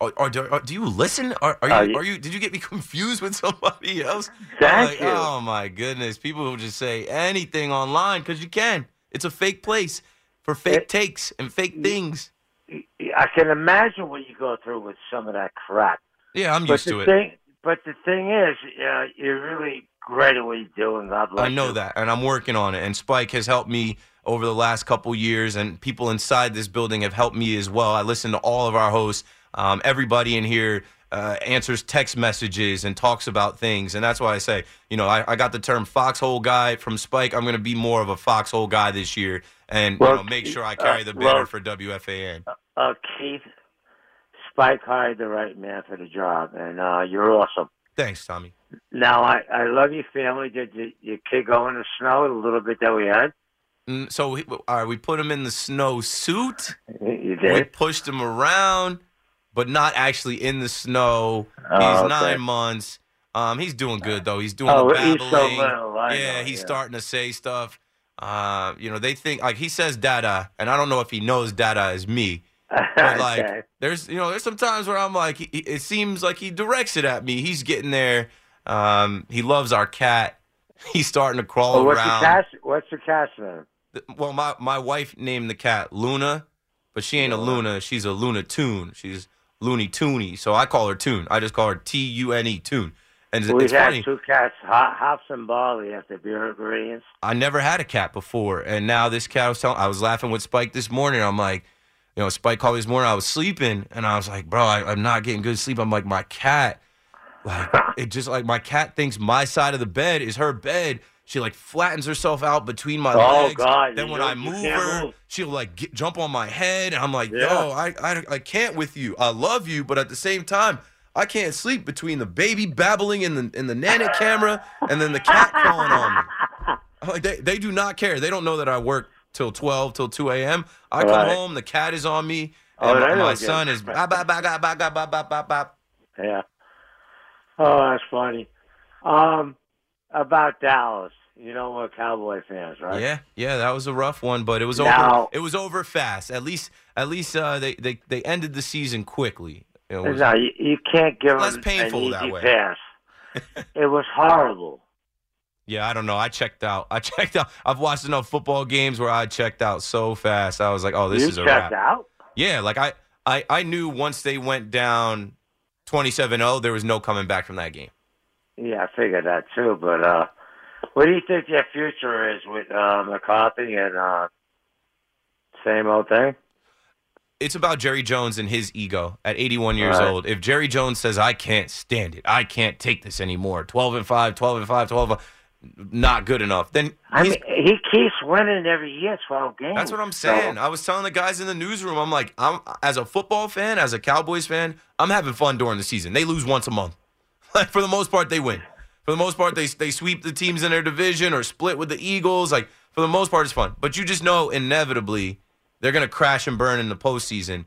are, are, do, are- do you listen? Are, are you? Uh, y- are you? Did you get me [LAUGHS] confused with somebody else? Thank like, you. Oh my goodness! People will just say anything online because you can. It's a fake place for fake It- takes and fake things. I can imagine what you go through with some of that crap. Yeah, I'm but used to it. thing, but the thing is, uh, you're really great at what you're doing. God bless I know you. that, and I'm working on it. And Spike has helped me over the last couple years, and people inside this building have helped me as well. I listen to all of our hosts. Um, everybody in here uh, answers text messages and talks about things, and that's why I say, you know, I, I got the term foxhole guy from Spike. I'm going to be more of a foxhole guy this year, and Well, you know, make sure I carry the uh, banner well- for WFAN. Uh, Keith, Spike hired the right man for the job, and uh, you're awesome. Thanks, Tommy. Now, I, I love your family. Did your, your kid go in the snow a little bit that we had? Mm, So, we, all right, we put him in the snow suit. [LAUGHS] You We pushed him around, but not actually in the snow. Oh, he's okay. nine months. Um, he's doing good though. He's doing Oh, the he's babbling. so little. I yeah, know, he's yeah. starting to say stuff. Uh, you know, they think like he says "dada," and I don't know if he knows "dada" is me. But [LAUGHS] like, Okay. there's you know, there's some times where I'm like, he, it seems like he directs it at me. He's getting there. Um, he loves our cat. [LAUGHS] He's starting to crawl Oh, what's around. your cat's What's your cat's name? Well, my my wife named the cat Luna, but she ain't a Luna. She's a Luna Tune. She's Looney Toony. So I call her Tune. I just call her T U N E Tune. And it's, we it's had funny. two cats, Hop- Hops and Barley, after beer ingredients. I never had a cat before, and now this cat I was telling. I was laughing with Spike this morning. I'm like, you know, Spike called me this morning. I was sleeping, and I was like, bro, I, I'm not getting good sleep. I'm like, my cat, like, [LAUGHS] it just like my cat thinks my side of the bed is her bed. She like flattens herself out between my Oh, legs. God, Then when I move her, move. she'll like get, jump on my head, and I'm like, Yeah. yo, I, I I can't with you. I love you, but at the same time. I can't sleep between the baby babbling in the in the nana camera and then the cat calling on me. I'm Like they, they do not care. They don't know that I work till twelve till two a.m. I come Right. home, the cat is on me, Oh, and they my, my son is bop, bop, bop, bop, bop, bop, bop, bop. Yeah. Oh, that's funny. Um, about Dallas. You know we're Cowboy fans, right? Yeah, yeah, that was a rough one, but it was Now- over. It was over fast. At least, at least uh, they, they they ended the season quickly. It was, no, you, you can't give Less them painful an that easy way. pass. [LAUGHS] it was horrible. yeah, I don't know. I checked out. I [LAUGHS] checked out. I've watched enough football games where I checked out so fast. I was like, oh, this you is a checked wrap. out. Yeah, like I, I, I knew once they went down 27-0, there was no coming back from that game. Yeah, I figured that too. But uh, what do you think their future is with uh, McCarthy and uh, same old thing? It's about Jerry Jones and his ego at 81 years Right. old. If Jerry Jones says, I can't stand it, I can't take this anymore, 12 and 5, 12 and 5, 12 and not good enough, then I mean, he keeps winning every year, twelve games. That's what I'm So- saying. I was telling the guys in the newsroom, I'm like, I'm as a football fan, as a Cowboys fan, I'm having fun during the season. They lose once a month. Like [LAUGHS] for the most part, they win. For the most part, they they sweep the teams in their division or split with the Eagles. Like for the most part, it's fun. But you just know inevitably they're gonna crash and burn in the postseason.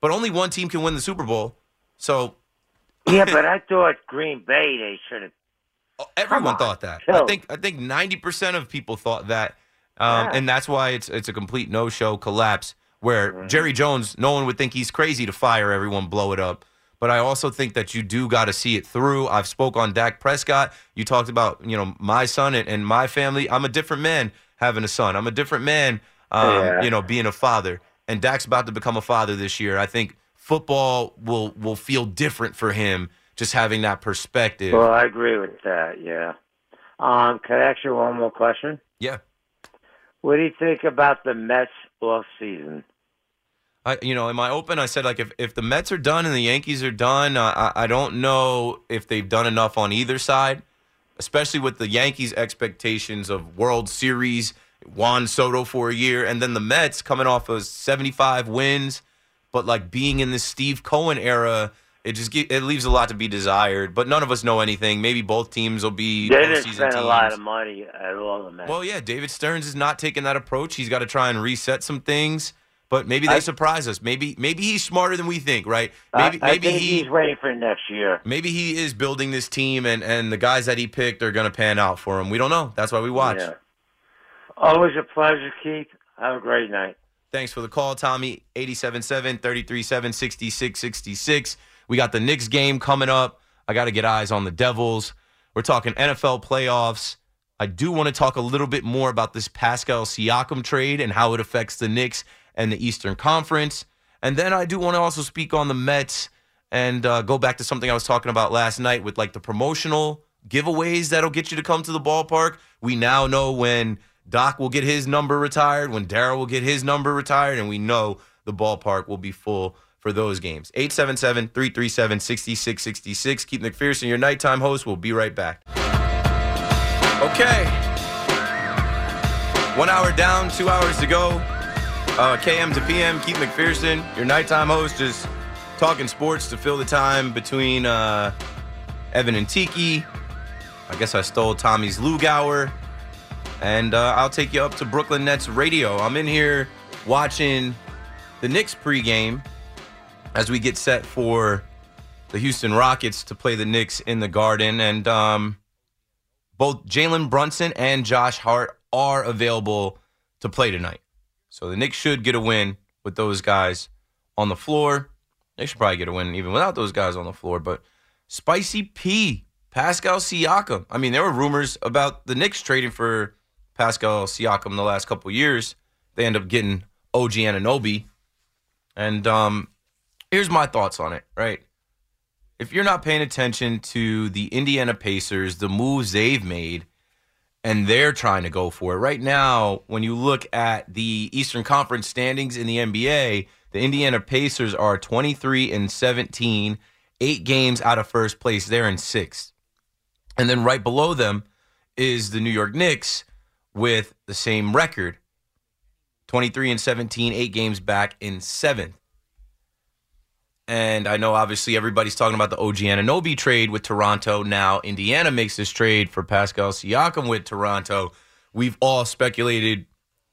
But only one team can win the Super Bowl. So yeah, but [LAUGHS] I thought Green Bay they should have. Everyone thought that. I think I think ninety percent of people thought that, um, Yeah. and that's why it's it's a complete no show collapse. Where Jerry Jones, no one would think he's crazy to fire everyone, blow it up. But I also think that you do got to see it through. I've spoke on Dak Prescott. You talked about you know my son and, and my family. I'm a different man having a son. I'm a different man, um, Yeah. you know, being a father. And Dak's about to become a father this year. I think football will will feel different for him just having that perspective. Well, I agree with that. Yeah. Um, can I ask you one more question? Yeah. What do you think about the Mets off season? I, you know, in my open, I said like if, if the Mets are done and the Yankees are done, I I don't know if they've done enough on either side, especially with the Yankees' expectations of World Series, Juan Soto for a year, and then the Mets coming off of 75 wins, but like being in this Steve Cohen era, it just ge- it leaves a lot to be desired. But none of us know anything. Maybe both teams will be They didn't spend a lot of money at all. The Mets. Well, yeah, David Stearns is not taking that approach. He's got to try and reset some things. But maybe they I- surprise us. Maybe maybe he's smarter than we think, right? Maybe I, maybe think he he's ready for next year. maybe he is building this team and and the guys that he picked are going to pan out for him. We don't know. That's why we watch. Yeah. Always a pleasure, Keith. Have a great night. Thanks for the call, Tommy. 877 337 6666. We got the Knicks game coming up. I got to get eyes on the Devils. We're talking NFL playoffs. I do want to talk a little bit more about this Pascal Siakam trade and how it affects the Knicks and the Eastern Conference. And then I do want to also speak on the Mets and uh, go back to something I was talking about last night with like the promotional giveaways that'll get you to come to the ballpark. We now know when Doc will get his number retired, when Daryl will get his number retired, and we know the ballpark will be full for those games. 877 337 6666. Keith McPherson, your nighttime host. We'll be right back. Okay. One hour down, two hours to go. Uh, KM to PM, Keith McPherson, your nighttime host, just talking sports to fill the time between uh, Evan and Tiki. I guess I stole Tommy's Lugauer. And uh, I'll take you up to Brooklyn Nets radio. I'm in here watching the Knicks pregame as we get set for the Houston Rockets to play the Knicks in the Garden. And um, both Jalen Brunson and Josh Hart are available to play tonight. So the Knicks should get a win with those guys on the floor. They should probably get a win even without those guys on the floor. But Spicy P, Pascal Siakam. I mean, there were rumors about the Knicks trading for Pascal Siakam the last couple years. They end up getting OG Anunoby. And um, here's my thoughts on it, right? If you're not paying attention to the Indiana Pacers, the moves they've made, and they're trying to go for it. Right now, when you look at the Eastern Conference standings in the NBA, the Indiana Pacers are 23 and 17, eight games out of first place. They're in sixth. And then right below them is the New York Knicks with the same record 23 and 17, eight games back in seventh. And I know obviously everybody's talking about the OG Anunoby trade with Toronto. Now Indiana makes this trade for Pascal Siakam with Toronto. We've all speculated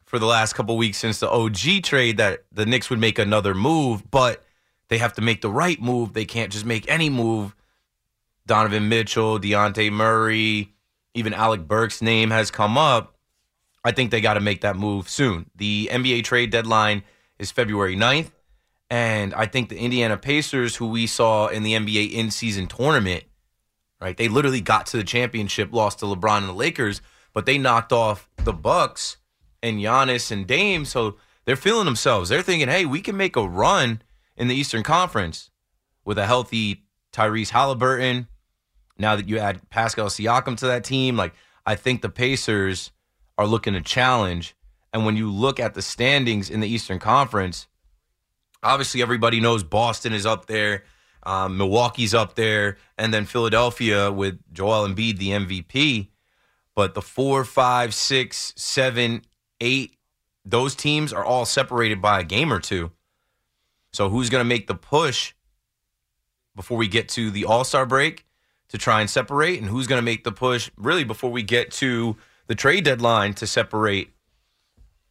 for the last couple weeks since the OG trade that the Knicks would make another move, but they have to make the right move. They can't just make any move. Donovan Mitchell, Dejounte Murray, even Alec Burks' name has come up. I think they got to make that move soon. The NBA trade deadline is February 9th. And I think the Indiana Pacers, who we saw in the NBA in season tournament, right? They literally got to the championship, lost to LeBron and the Lakers, but they knocked off the Bucks and Giannis and Dame. So they're feeling themselves. They're thinking, hey, we can make a run in the Eastern Conference with a healthy Tyrese Halliburton. Now that you add Pascal Siakam to that team, like I think the Pacers are looking to challenge. And when you look at the standings in the Eastern Conference, obviously everybody knows Boston is up there, um, Milwaukee's up there, and then Philadelphia with Joel Embiid, the MVP. But the four, five, six, seven, eight, those teams are all separated by a game or two. So who's going to make the push before we get to the All Star break to try and separate, and who's going to make the push really before we get to the trade deadline to separate?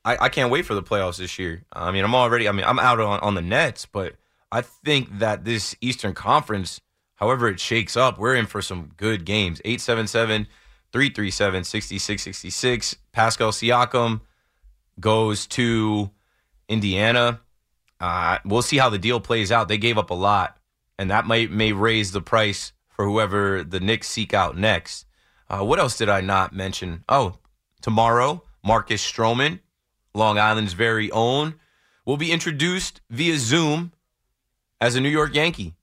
I, I can't wait for the playoffs this year. I mean, I'm already. I mean, I'm out on, on the Nets, but I think that this Eastern Conference, however it shakes up, we're in for some good games. 877 337 6666. Pascal Siakam goes to Indiana. Uh, we'll see how the deal plays out. They gave up a lot, and that might may raise the price for whoever the Knicks seek out next. Uh, what else did I not mention? Oh, tomorrow, Marcus Stroman, Long Island's very own, will be introduced via Zoom as a New York Yankee.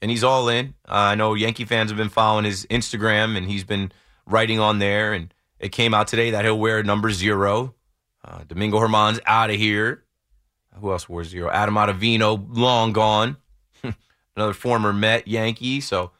And he's all in. Uh, I know Yankee fans have been following his Instagram, and he's been writing on there. And it came out today that he'll wear number zero. Uh, Domingo Germán's out of here. Who else wore zero? Adam Ottavino, long gone. [LAUGHS] Another former Met Yankee. So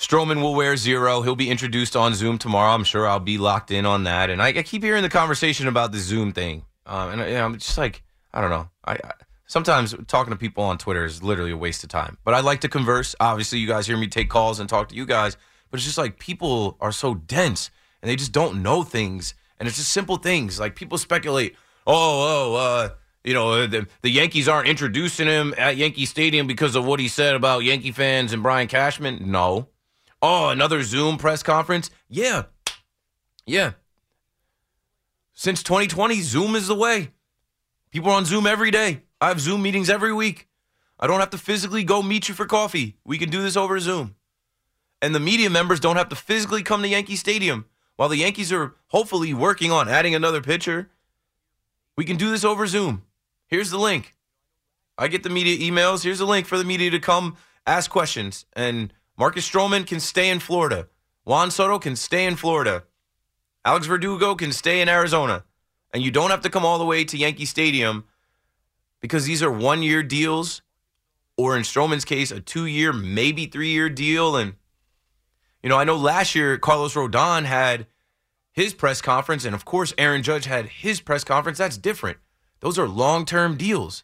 Stroman will wear zero. He'll be introduced on Zoom tomorrow. I'm sure I'll be locked in on that. And I, I keep hearing the conversation about the Zoom thing. Um, and know, I'm just like, I don't know. I, I sometimes talking to people on Twitter is literally a waste of time. But I like to converse. Obviously, you guys hear me take calls and talk to you guys. But it's just like people are so dense and they just don't know things. And it's just simple things. Like people speculate, oh, oh, uh, you know, the, the Yankees aren't introducing him at Yankee Stadium because of what he said about Yankee fans and Brian Cashman. No. Oh, another Zoom press conference? Yeah. Yeah. Since 2020, Zoom is the way. People are on Zoom every day. I have Zoom meetings every week. I don't have to physically go meet you for coffee. We can do this over Zoom. And the media members don't have to physically come to Yankee Stadium while the Yankees are hopefully working on adding another pitcher. We can do this over Zoom. Here's the link. I get the media emails. Here's the link for the media to come ask questions. And Marcus Stroman can stay in Florida. Juan Soto can stay in Florida. Alex Verdugo can stay in Arizona. And you don't have to come all the way to Yankee Stadium because these are one year deals, or in Stroman's case, a two year, maybe three year deal. And, you know, I know last year Carlos Rodon had his press conference, and of course, Aaron Judge had his press conference. That's different. Those are long term deals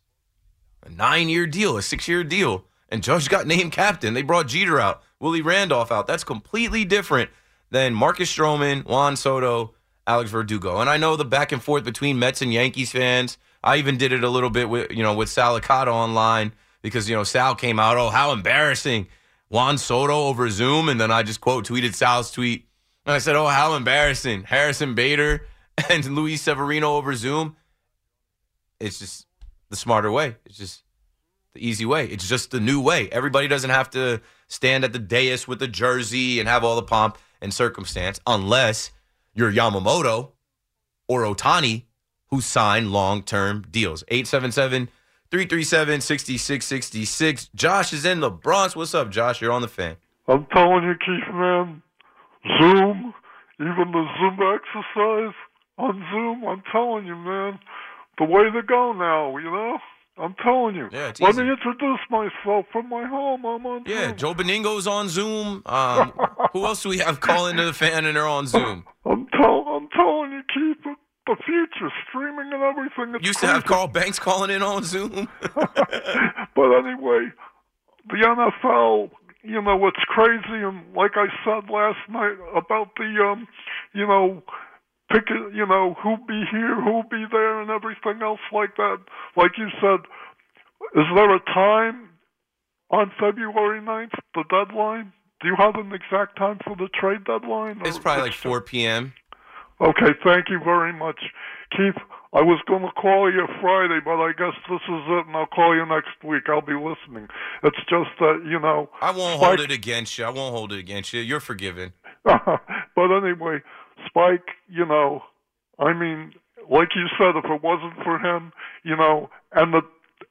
a nine year deal, a six year deal. And Judge got [LAUGHS] named captain. They brought Jeter out, Willie Randolph out. That's completely different than Marcus Stroman, Juan Soto, Alex Verdugo. And I know the back and forth between Mets and Yankees fans. I even did it a little bit with, you know, with Sal Licata online because, you know, Sal came out, oh, how embarrassing. Juan Soto over Zoom. And then I just quote tweeted Sal's tweet. And I said, oh, how embarrassing. Harrison Bader [LAUGHS] and Luis Severino over Zoom. It's just the smarter way. It's just the easy way. It's just the new way. Everybody doesn't have to stand at the dais with the jersey and have all the pomp and circumstance unless you're Yamamoto or Ohtani who sign long term deals. 877 337 6666. Josh is in the Bronx. What's up, Josh? You're on the fan. I'm telling you, Keith, man, Zoom, even the Zoom exercise on Zoom, I'm telling you, man, the way to go now, you know? I'm telling you. Yeah, it's Let easy. me introduce myself from my home. I'm on Yeah, Zoom. Joe Benigno's on Zoom. [LAUGHS] Um, who else do we have calling to the fan and they're on Zoom? I'm, tell- I'm telling you, Keith, the, the future, streaming and everything. It's Used to have crazy. Carl Banks calling in on Zoom. [LAUGHS] [LAUGHS] But anyway, the NFL, you know, it's crazy. And like I said last night about the, um, you know, pick, it- you know, who'll be here, who'll be there, and everything else like that. Like you said, is there a time on February 9th, the deadline? do you have an exact time for the trade deadline? It's probably like 4 p.m. Okay, thank you very much, Keith. I was going to call you Friday, but I guess this is it, and I'll call you next week. I'll be listening. It's just that you know. I won't hold it against you. I won't hold it against you. You're forgiven. [LAUGHS] but anyway, Spike, you know, I mean, like you said, if it wasn't for him, you know, and the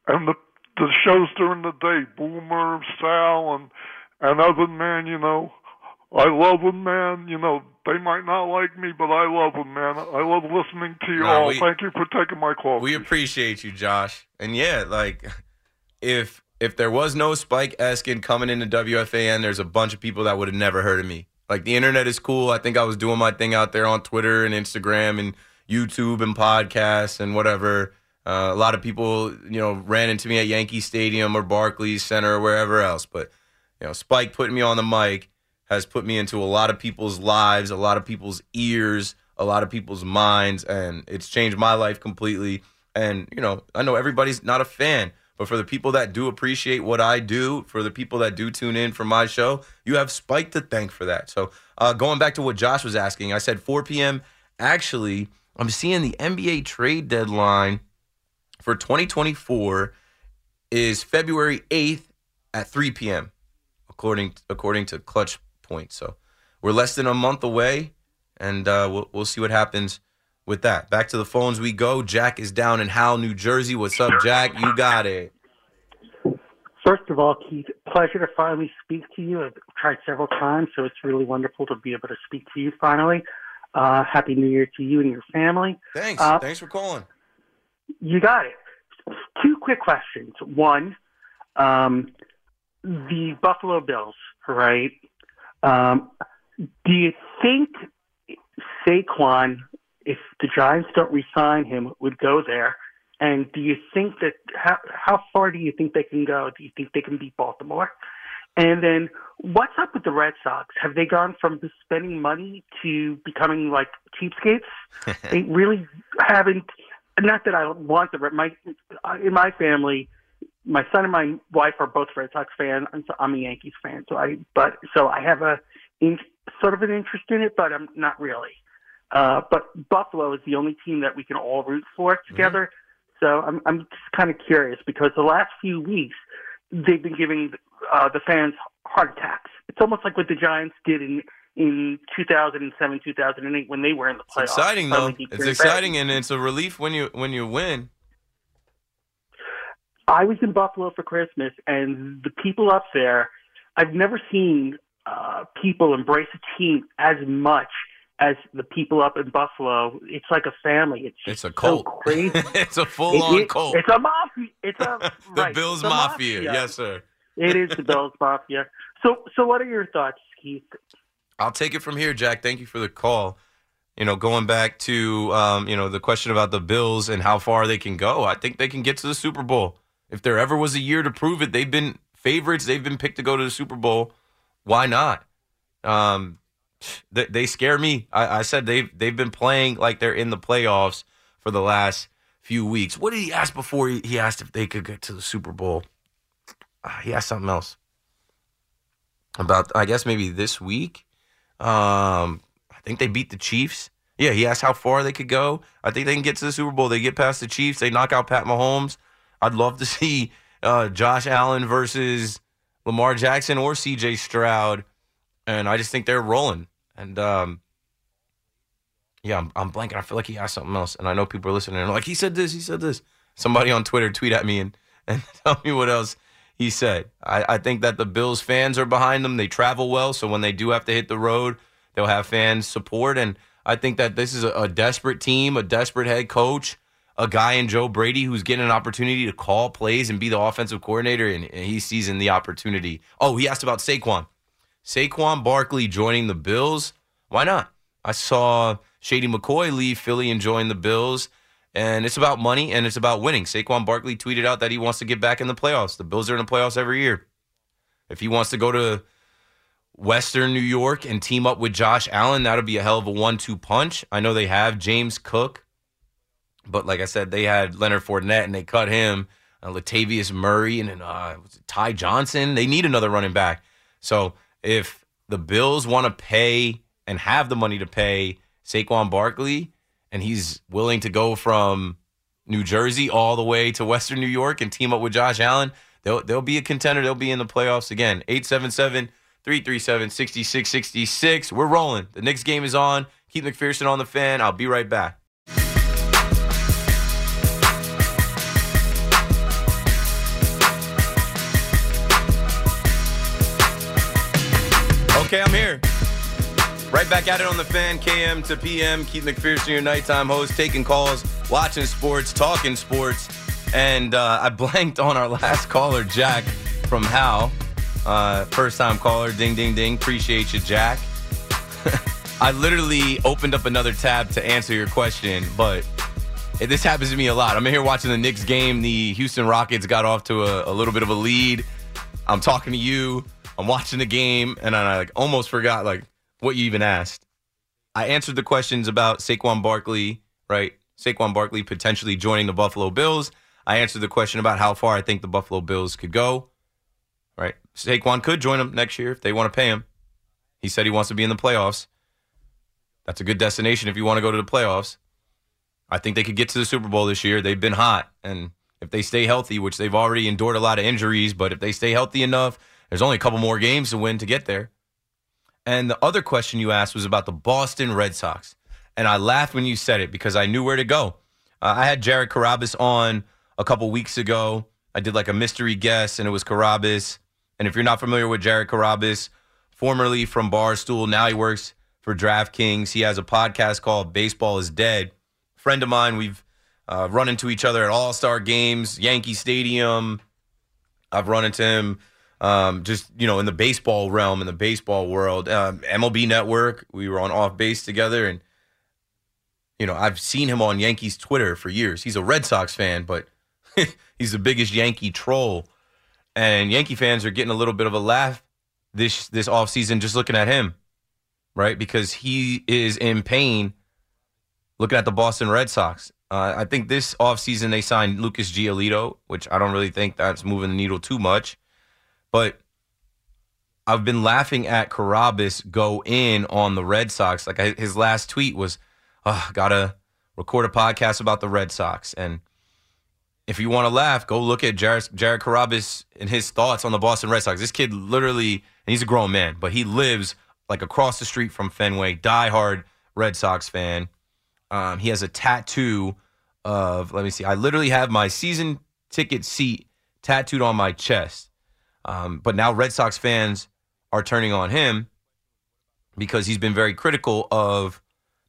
and the the shows during the day, Boomer, Sal, and and other man, you know, I love them, man. You know, they might not like me, but I love them, man. I love listening to you No, all. we- Thank you for taking my call. We appreciate you, Josh. And yeah, like if if there was no Spike Eskin coming into WFAN, there's a bunch of people that would have never heard of me. Like the internet is cool. I think I was doing my thing out there on Twitter and Instagram and YouTube and podcasts and whatever. Uh, a lot of people, you know, ran into me at Yankee Stadium or Barclays Center or wherever else. But you know, Spike putting me on the mic has put me into a lot of people's lives, a lot of people's ears, a lot of people's minds, and it's changed my life completely. And you know, I know everybody's not a fan, but for the people that do appreciate what I do, for the people that do tune in for my show, you have Spike to thank for that. So, uh, going back to what Josh was asking, I said 4 p.m. Actually, I'm seeing the NBA trade deadline for 2024 is February 8th at 3 p.m. according according to Clutch Point. So we're less than a month away, and uh, we'll we'll see what happens with that. Back to the phones we go. Jack is down in Howell, New Jersey. What's up, Jack? You got it. First of all, Keith, pleasure to finally speak to you. I've tried several times, so it's really wonderful to be able to speak to you finally. Uh, Happy New Year to you and your family. Thanks. Uh, Thanks for calling. You got it. Two quick questions. One, um, the Buffalo Bills, right? Um, do you think Saquon, if the Giants don't resign him, would go there? And do you think that how how far do you think they can go? Do you think they can beat Baltimore? And then what's up with the Red Sox? Have they gone from spending money to becoming like cheapskates? [LAUGHS] they really haven't. Not that I want the. My in my family, my son and my wife are both Red Sox fans. I'm, I'm a Yankees fan, so I but so I have a in, sort of an interest in it, but I'm not really. Uh, but Buffalo is the only team that we can all root for together. So I'm I'm just kind of curious because the last few weeks they've been giving uh, the fans heart attacks. It's almost like what the Giants did in in 2007, 2008 when they were in the playoffs. It's exciting though. It's exciting, and it's a relief when you when you win. I was in Buffalo for Christmas, and the people up there, I've never seen uh, people embrace a team as much as the people up in Buffalo. It's like a family. It's It's a so cult. [LAUGHS] crazy. it's a full on It- it- cult. It's a mafia. It's a [LAUGHS] the right, Bills it's a Mafia. Yes, sir. It is the Bills [LAUGHS] Mafia. So, so what are your thoughts, Keith? I'll take it from here, Jack. Thank you for the call. You know, going back to um, you know the question about the Bills and how far they can go, I think they can get to the Super Bowl. If there ever was a year to prove it, they've been favorites. They've been picked to go to the Super Bowl. Why not? Um, they, they scare me. I, I said they've they've been playing like they're in the playoffs for the last few weeks. What did he ask before he, asked if they could get to the Super Bowl? Ah, he asked something else about I guess maybe this week. Um, I think they beat the Chiefs. Yeah, he asked how far they could go. I think they can get to the Super Bowl. They get past the Chiefs. They knock out Pat Mahomes. I'd love to [LAUGHS] see uh, Josh Allen versus Lamar Jackson or C.J. Stroud, and I just think they're rolling. And um, yeah, I'm, I'm blanking. I feel like he asked something else, and I know people are listening. And like, he said this. He said this. Somebody on Twitter tweet at me and [LAUGHS] and tell me what else he said. I, I think that the Bills fans are behind them. They travel well, so when they do have to hit the road, they'll have fans support. And I think that this is a, a desperate team, a desperate head coach, a guy in Joe Brady who's getting an opportunity to call plays and be the offensive coordinator, and, and he's seizing the opportunity. Oh, he asked about Saquon. Saquon Barkley joining the Bills. Why not? I saw Shady McCoy leave Philly and join the Bills. And it's about money and it's about winning. Saquon Barkley tweeted out that he wants to get back in the playoffs. The Bills are in the playoffs every year. If he wants to go to Western New York and team up with Josh Allen, that'll be a hell of a one two punch. I know they have James Cook, but like I said, they had Leonard Fournette and they cut him, uh, Latavius Murray, and uh, Ty Johnson. They need another running back. So if the Bills want to pay and have the money to pay Saquon Barkley, and he's willing to go from New Jersey all the way to Western New York and team up with Josh Allen, they'll they'll be a contender. They'll be in the playoffs again. 877 337 6666. We're rolling. The next game is on. Keith McPherson on the fan. I'll be right back. Okay, I'm here. Right back at it on the fan, KM to PM. Keith McPherson, your nighttime host, taking calls, watching sports, talking sports. And uh, I blanked on our [LAUGHS] last caller, Jack from How. Uh, first time caller, ding, ding, ding. Appreciate you, Jack. [LAUGHS] I literally opened up another tab to answer your question, but this happens to me a lot. I'm here watching the Knicks game. The Houston Rockets got off to a, a little bit of a lead. I'm talking to you. I'm watching the game, and I like almost forgot like what you even asked. I answered the questions about Saquon Barkley, right? Saquon Barkley potentially joining the Buffalo Bills. I answered the question about how far I think the Buffalo Bills could go. Right? Saquon could join them next year if they want to pay him. He said he wants to be in the playoffs. That's a good destination if you want to go to the playoffs. I think they could get to the Super Bowl this year. They've been hot. And if they stay healthy, which they've already endured a lot of injuries, but if they stay healthy enough, there's only a couple more games to win to get there. And the other question you asked was about the Boston Red Sox. And I laughed when you said it because I knew where to go. Uh, I had Jared Carrabis on a couple weeks ago. I did like a mystery guess, and it was Carrabis. And if you're not familiar with Jared Carrabis, formerly from Barstool, now he works for DraftKings. He has a podcast called Baseball is Dead. Friend of mine, we've uh, run into each other at All Star games, Yankee Stadium. I've run into him um, just you know in the baseball realm, in the baseball world. Um, MLB Network, we were on off base together, and you know I've seen him on Yankees Twitter for years. He's a Red Sox fan, but [LAUGHS] he's the biggest Yankee troll, and Yankee fans are getting a little bit of a laugh this this off season just looking at him, right? Because he is in pain looking at the Boston Red Sox. Uh, I think this offseason they signed Lucas Giolito, which I don't really think that's moving the needle too much. But I've been laughing at Carrabis go in on the Red Sox. Like I, his last tweet was, oh, "Gotta record a podcast about the Red Sox." And if you want to laugh, go look at Jared, Jared Carrabis and his thoughts on the Boston Red Sox. This kid literally, and he's a grown man, but he lives like across the street from Fenway. Diehard Red Sox fan. Um, he has a tattoo of. Let me see. I literally have my season ticket seat tattooed on my chest. Um, but now Red Sox fans are turning on him because he's been very critical of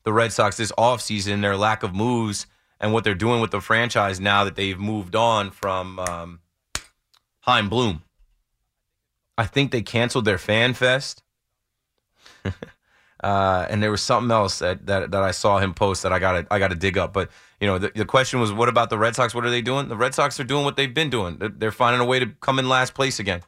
the Red Sox this offseason, their lack of moves, and what they're doing with the franchise now that they've moved on from um, Chaim Bloom. I think they canceled their fan fest. [LAUGHS] uh, and there was something else that, that, that I saw him post that I gotta I gotta dig up. But you know, the, the question was, what about the Red Sox? What are they doing? The Red Sox are doing what they've been doing. They're, they're finding a way to come in last place again.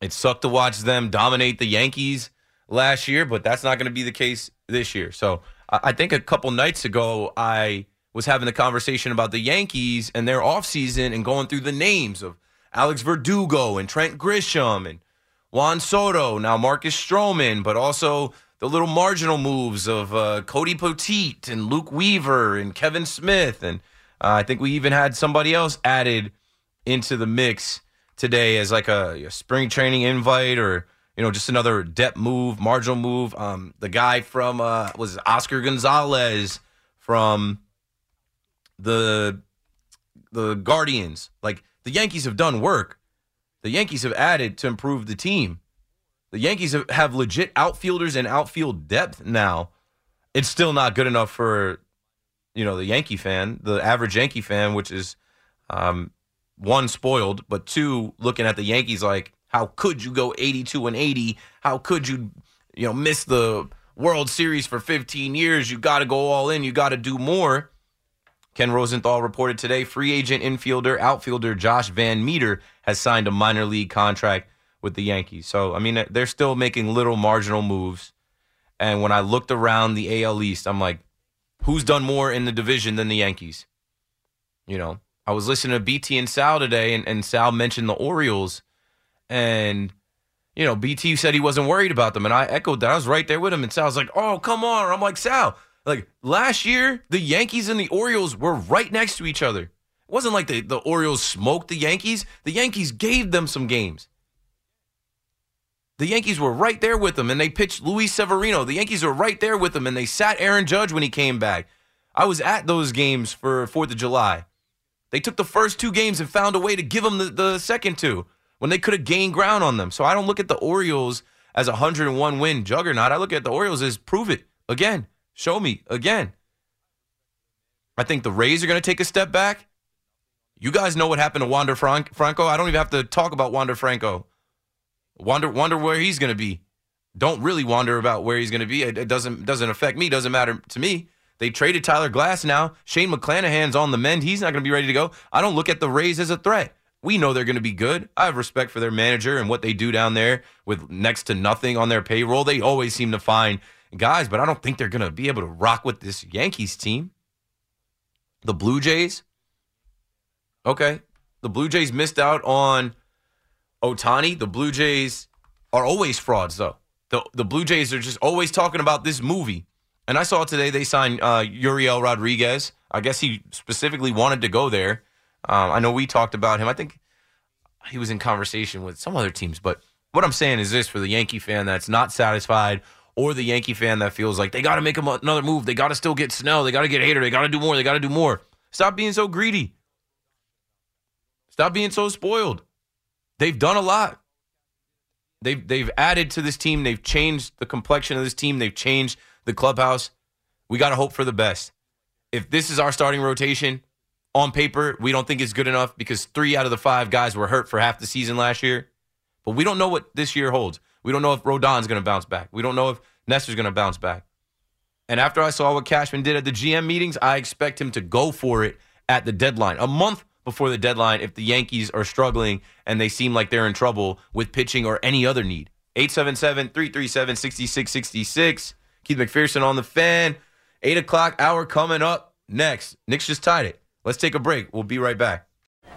It sucked to watch them dominate the Yankees last year, but that's not going to be the case this year. So I, I think a couple nights ago, I was having a conversation about the Yankees and their offseason and going through the names of Alex Verdugo and Trent Grisham and Juan Soto, now Marcus Stroman, but also the little marginal moves of uh, Cody Poteet and Luke Weaver and Kevin Smith. And uh, I think we even had somebody else added into the mix today as like a, a, spring training invite or, you know, just another depth move, marginal move. Um, the guy from, uh, was Oscar Gonzalez from the, the Guardians. Like the Yankees have done work. The Yankees have added to improve the team. The Yankees have legit outfielders and outfield depth now. It's still not good enough for, you know, the Yankee fan, the average Yankee fan, which is um, one spoiled, but two looking at the Yankees like, how could you go 82 and 80? How could you, you know, miss the World Series for 15 years? You got to go all in. You got to do more. Ken Rosenthal reported today free agent infielder, outfielder Josh VanMeter has signed a minor league contract with the Yankees. So, I mean, they're still making little marginal moves. And when I looked around the AL East, I'm like, who's done more in the division than the Yankees? You know, I was listening to BT and Sal today, and, and Sal mentioned the Orioles. And, you know, BT said he wasn't worried about them, and I echoed that. I was right there with him, and Sal's like, "Oh, come on!" I'm like, "Sal, like last year, the Yankees and the Orioles were right next to each other. It wasn't like the, the Orioles smoked the Yankees. The Yankees gave them some games. The Yankees were right there with them, and they pitched Luis Severino. The Yankees were right there with them, and they sat Aaron Judge when he came back. I was at those games for Fourth of July. They took the first two games and found a way to give them the, the second two when they could have gained ground on them. So I don't look at the Orioles as a 101 win juggernaut. I look at the Orioles as prove it again, show me again. I think the Rays are going to take a step back. You guys know what happened to Wander Franco. I don't even have to talk about Wander Franco. Wonder wonder where he's going to be. Don't really wonder about where he's going to be. It, it doesn't doesn't affect me. Doesn't matter to me. They traded Tyler Glasnow. Shane McClanahan's on the mend. He's not going to be ready to go. I don't look at the Rays as a threat. We know they're going to be good. I have respect for their manager and what they do down there with next to nothing on their payroll. They always seem to find guys, but I don't think they're going to be able to rock with this Yankees team. The Blue Jays. Okay. The Blue Jays missed out on Ohtani. The Blue Jays are always frauds, though. The, the Blue Jays are just always talking about this movie and I saw today they signed uh, Yariel Rodriguez. I guess he specifically wanted to go there. Um, I know we talked about him. I think he was in conversation with some other teams. But what I'm saying is this for the Yankee fan that's not satisfied or the Yankee fan that feels like they got to make another move. They got to still get Snell. They got to get Hader. They got to do more. They got to do more. Stop being so greedy. Stop being so spoiled. They've done a lot. They've they've added to this team. They've changed the complexion of this team. They've changed the clubhouse. We got to hope for the best. If this is our starting rotation, on paper, we don't think it's good enough because three out of the five guys were hurt for half the season last year. But we don't know what this year holds. We don't know if Rodon's going to bounce back. We don't know if Nestor's going to bounce back. And after I saw what Cashman did at the GM meetings, I expect him to go for it at the deadline. A month before the deadline, if the Yankees are struggling and they seem like they're in trouble with pitching or any other need. 877 337 6666. Keith McPherson on the fan. Eight o'clock hour coming up next. Knicks just tied it. Let's take a break. We'll be right back.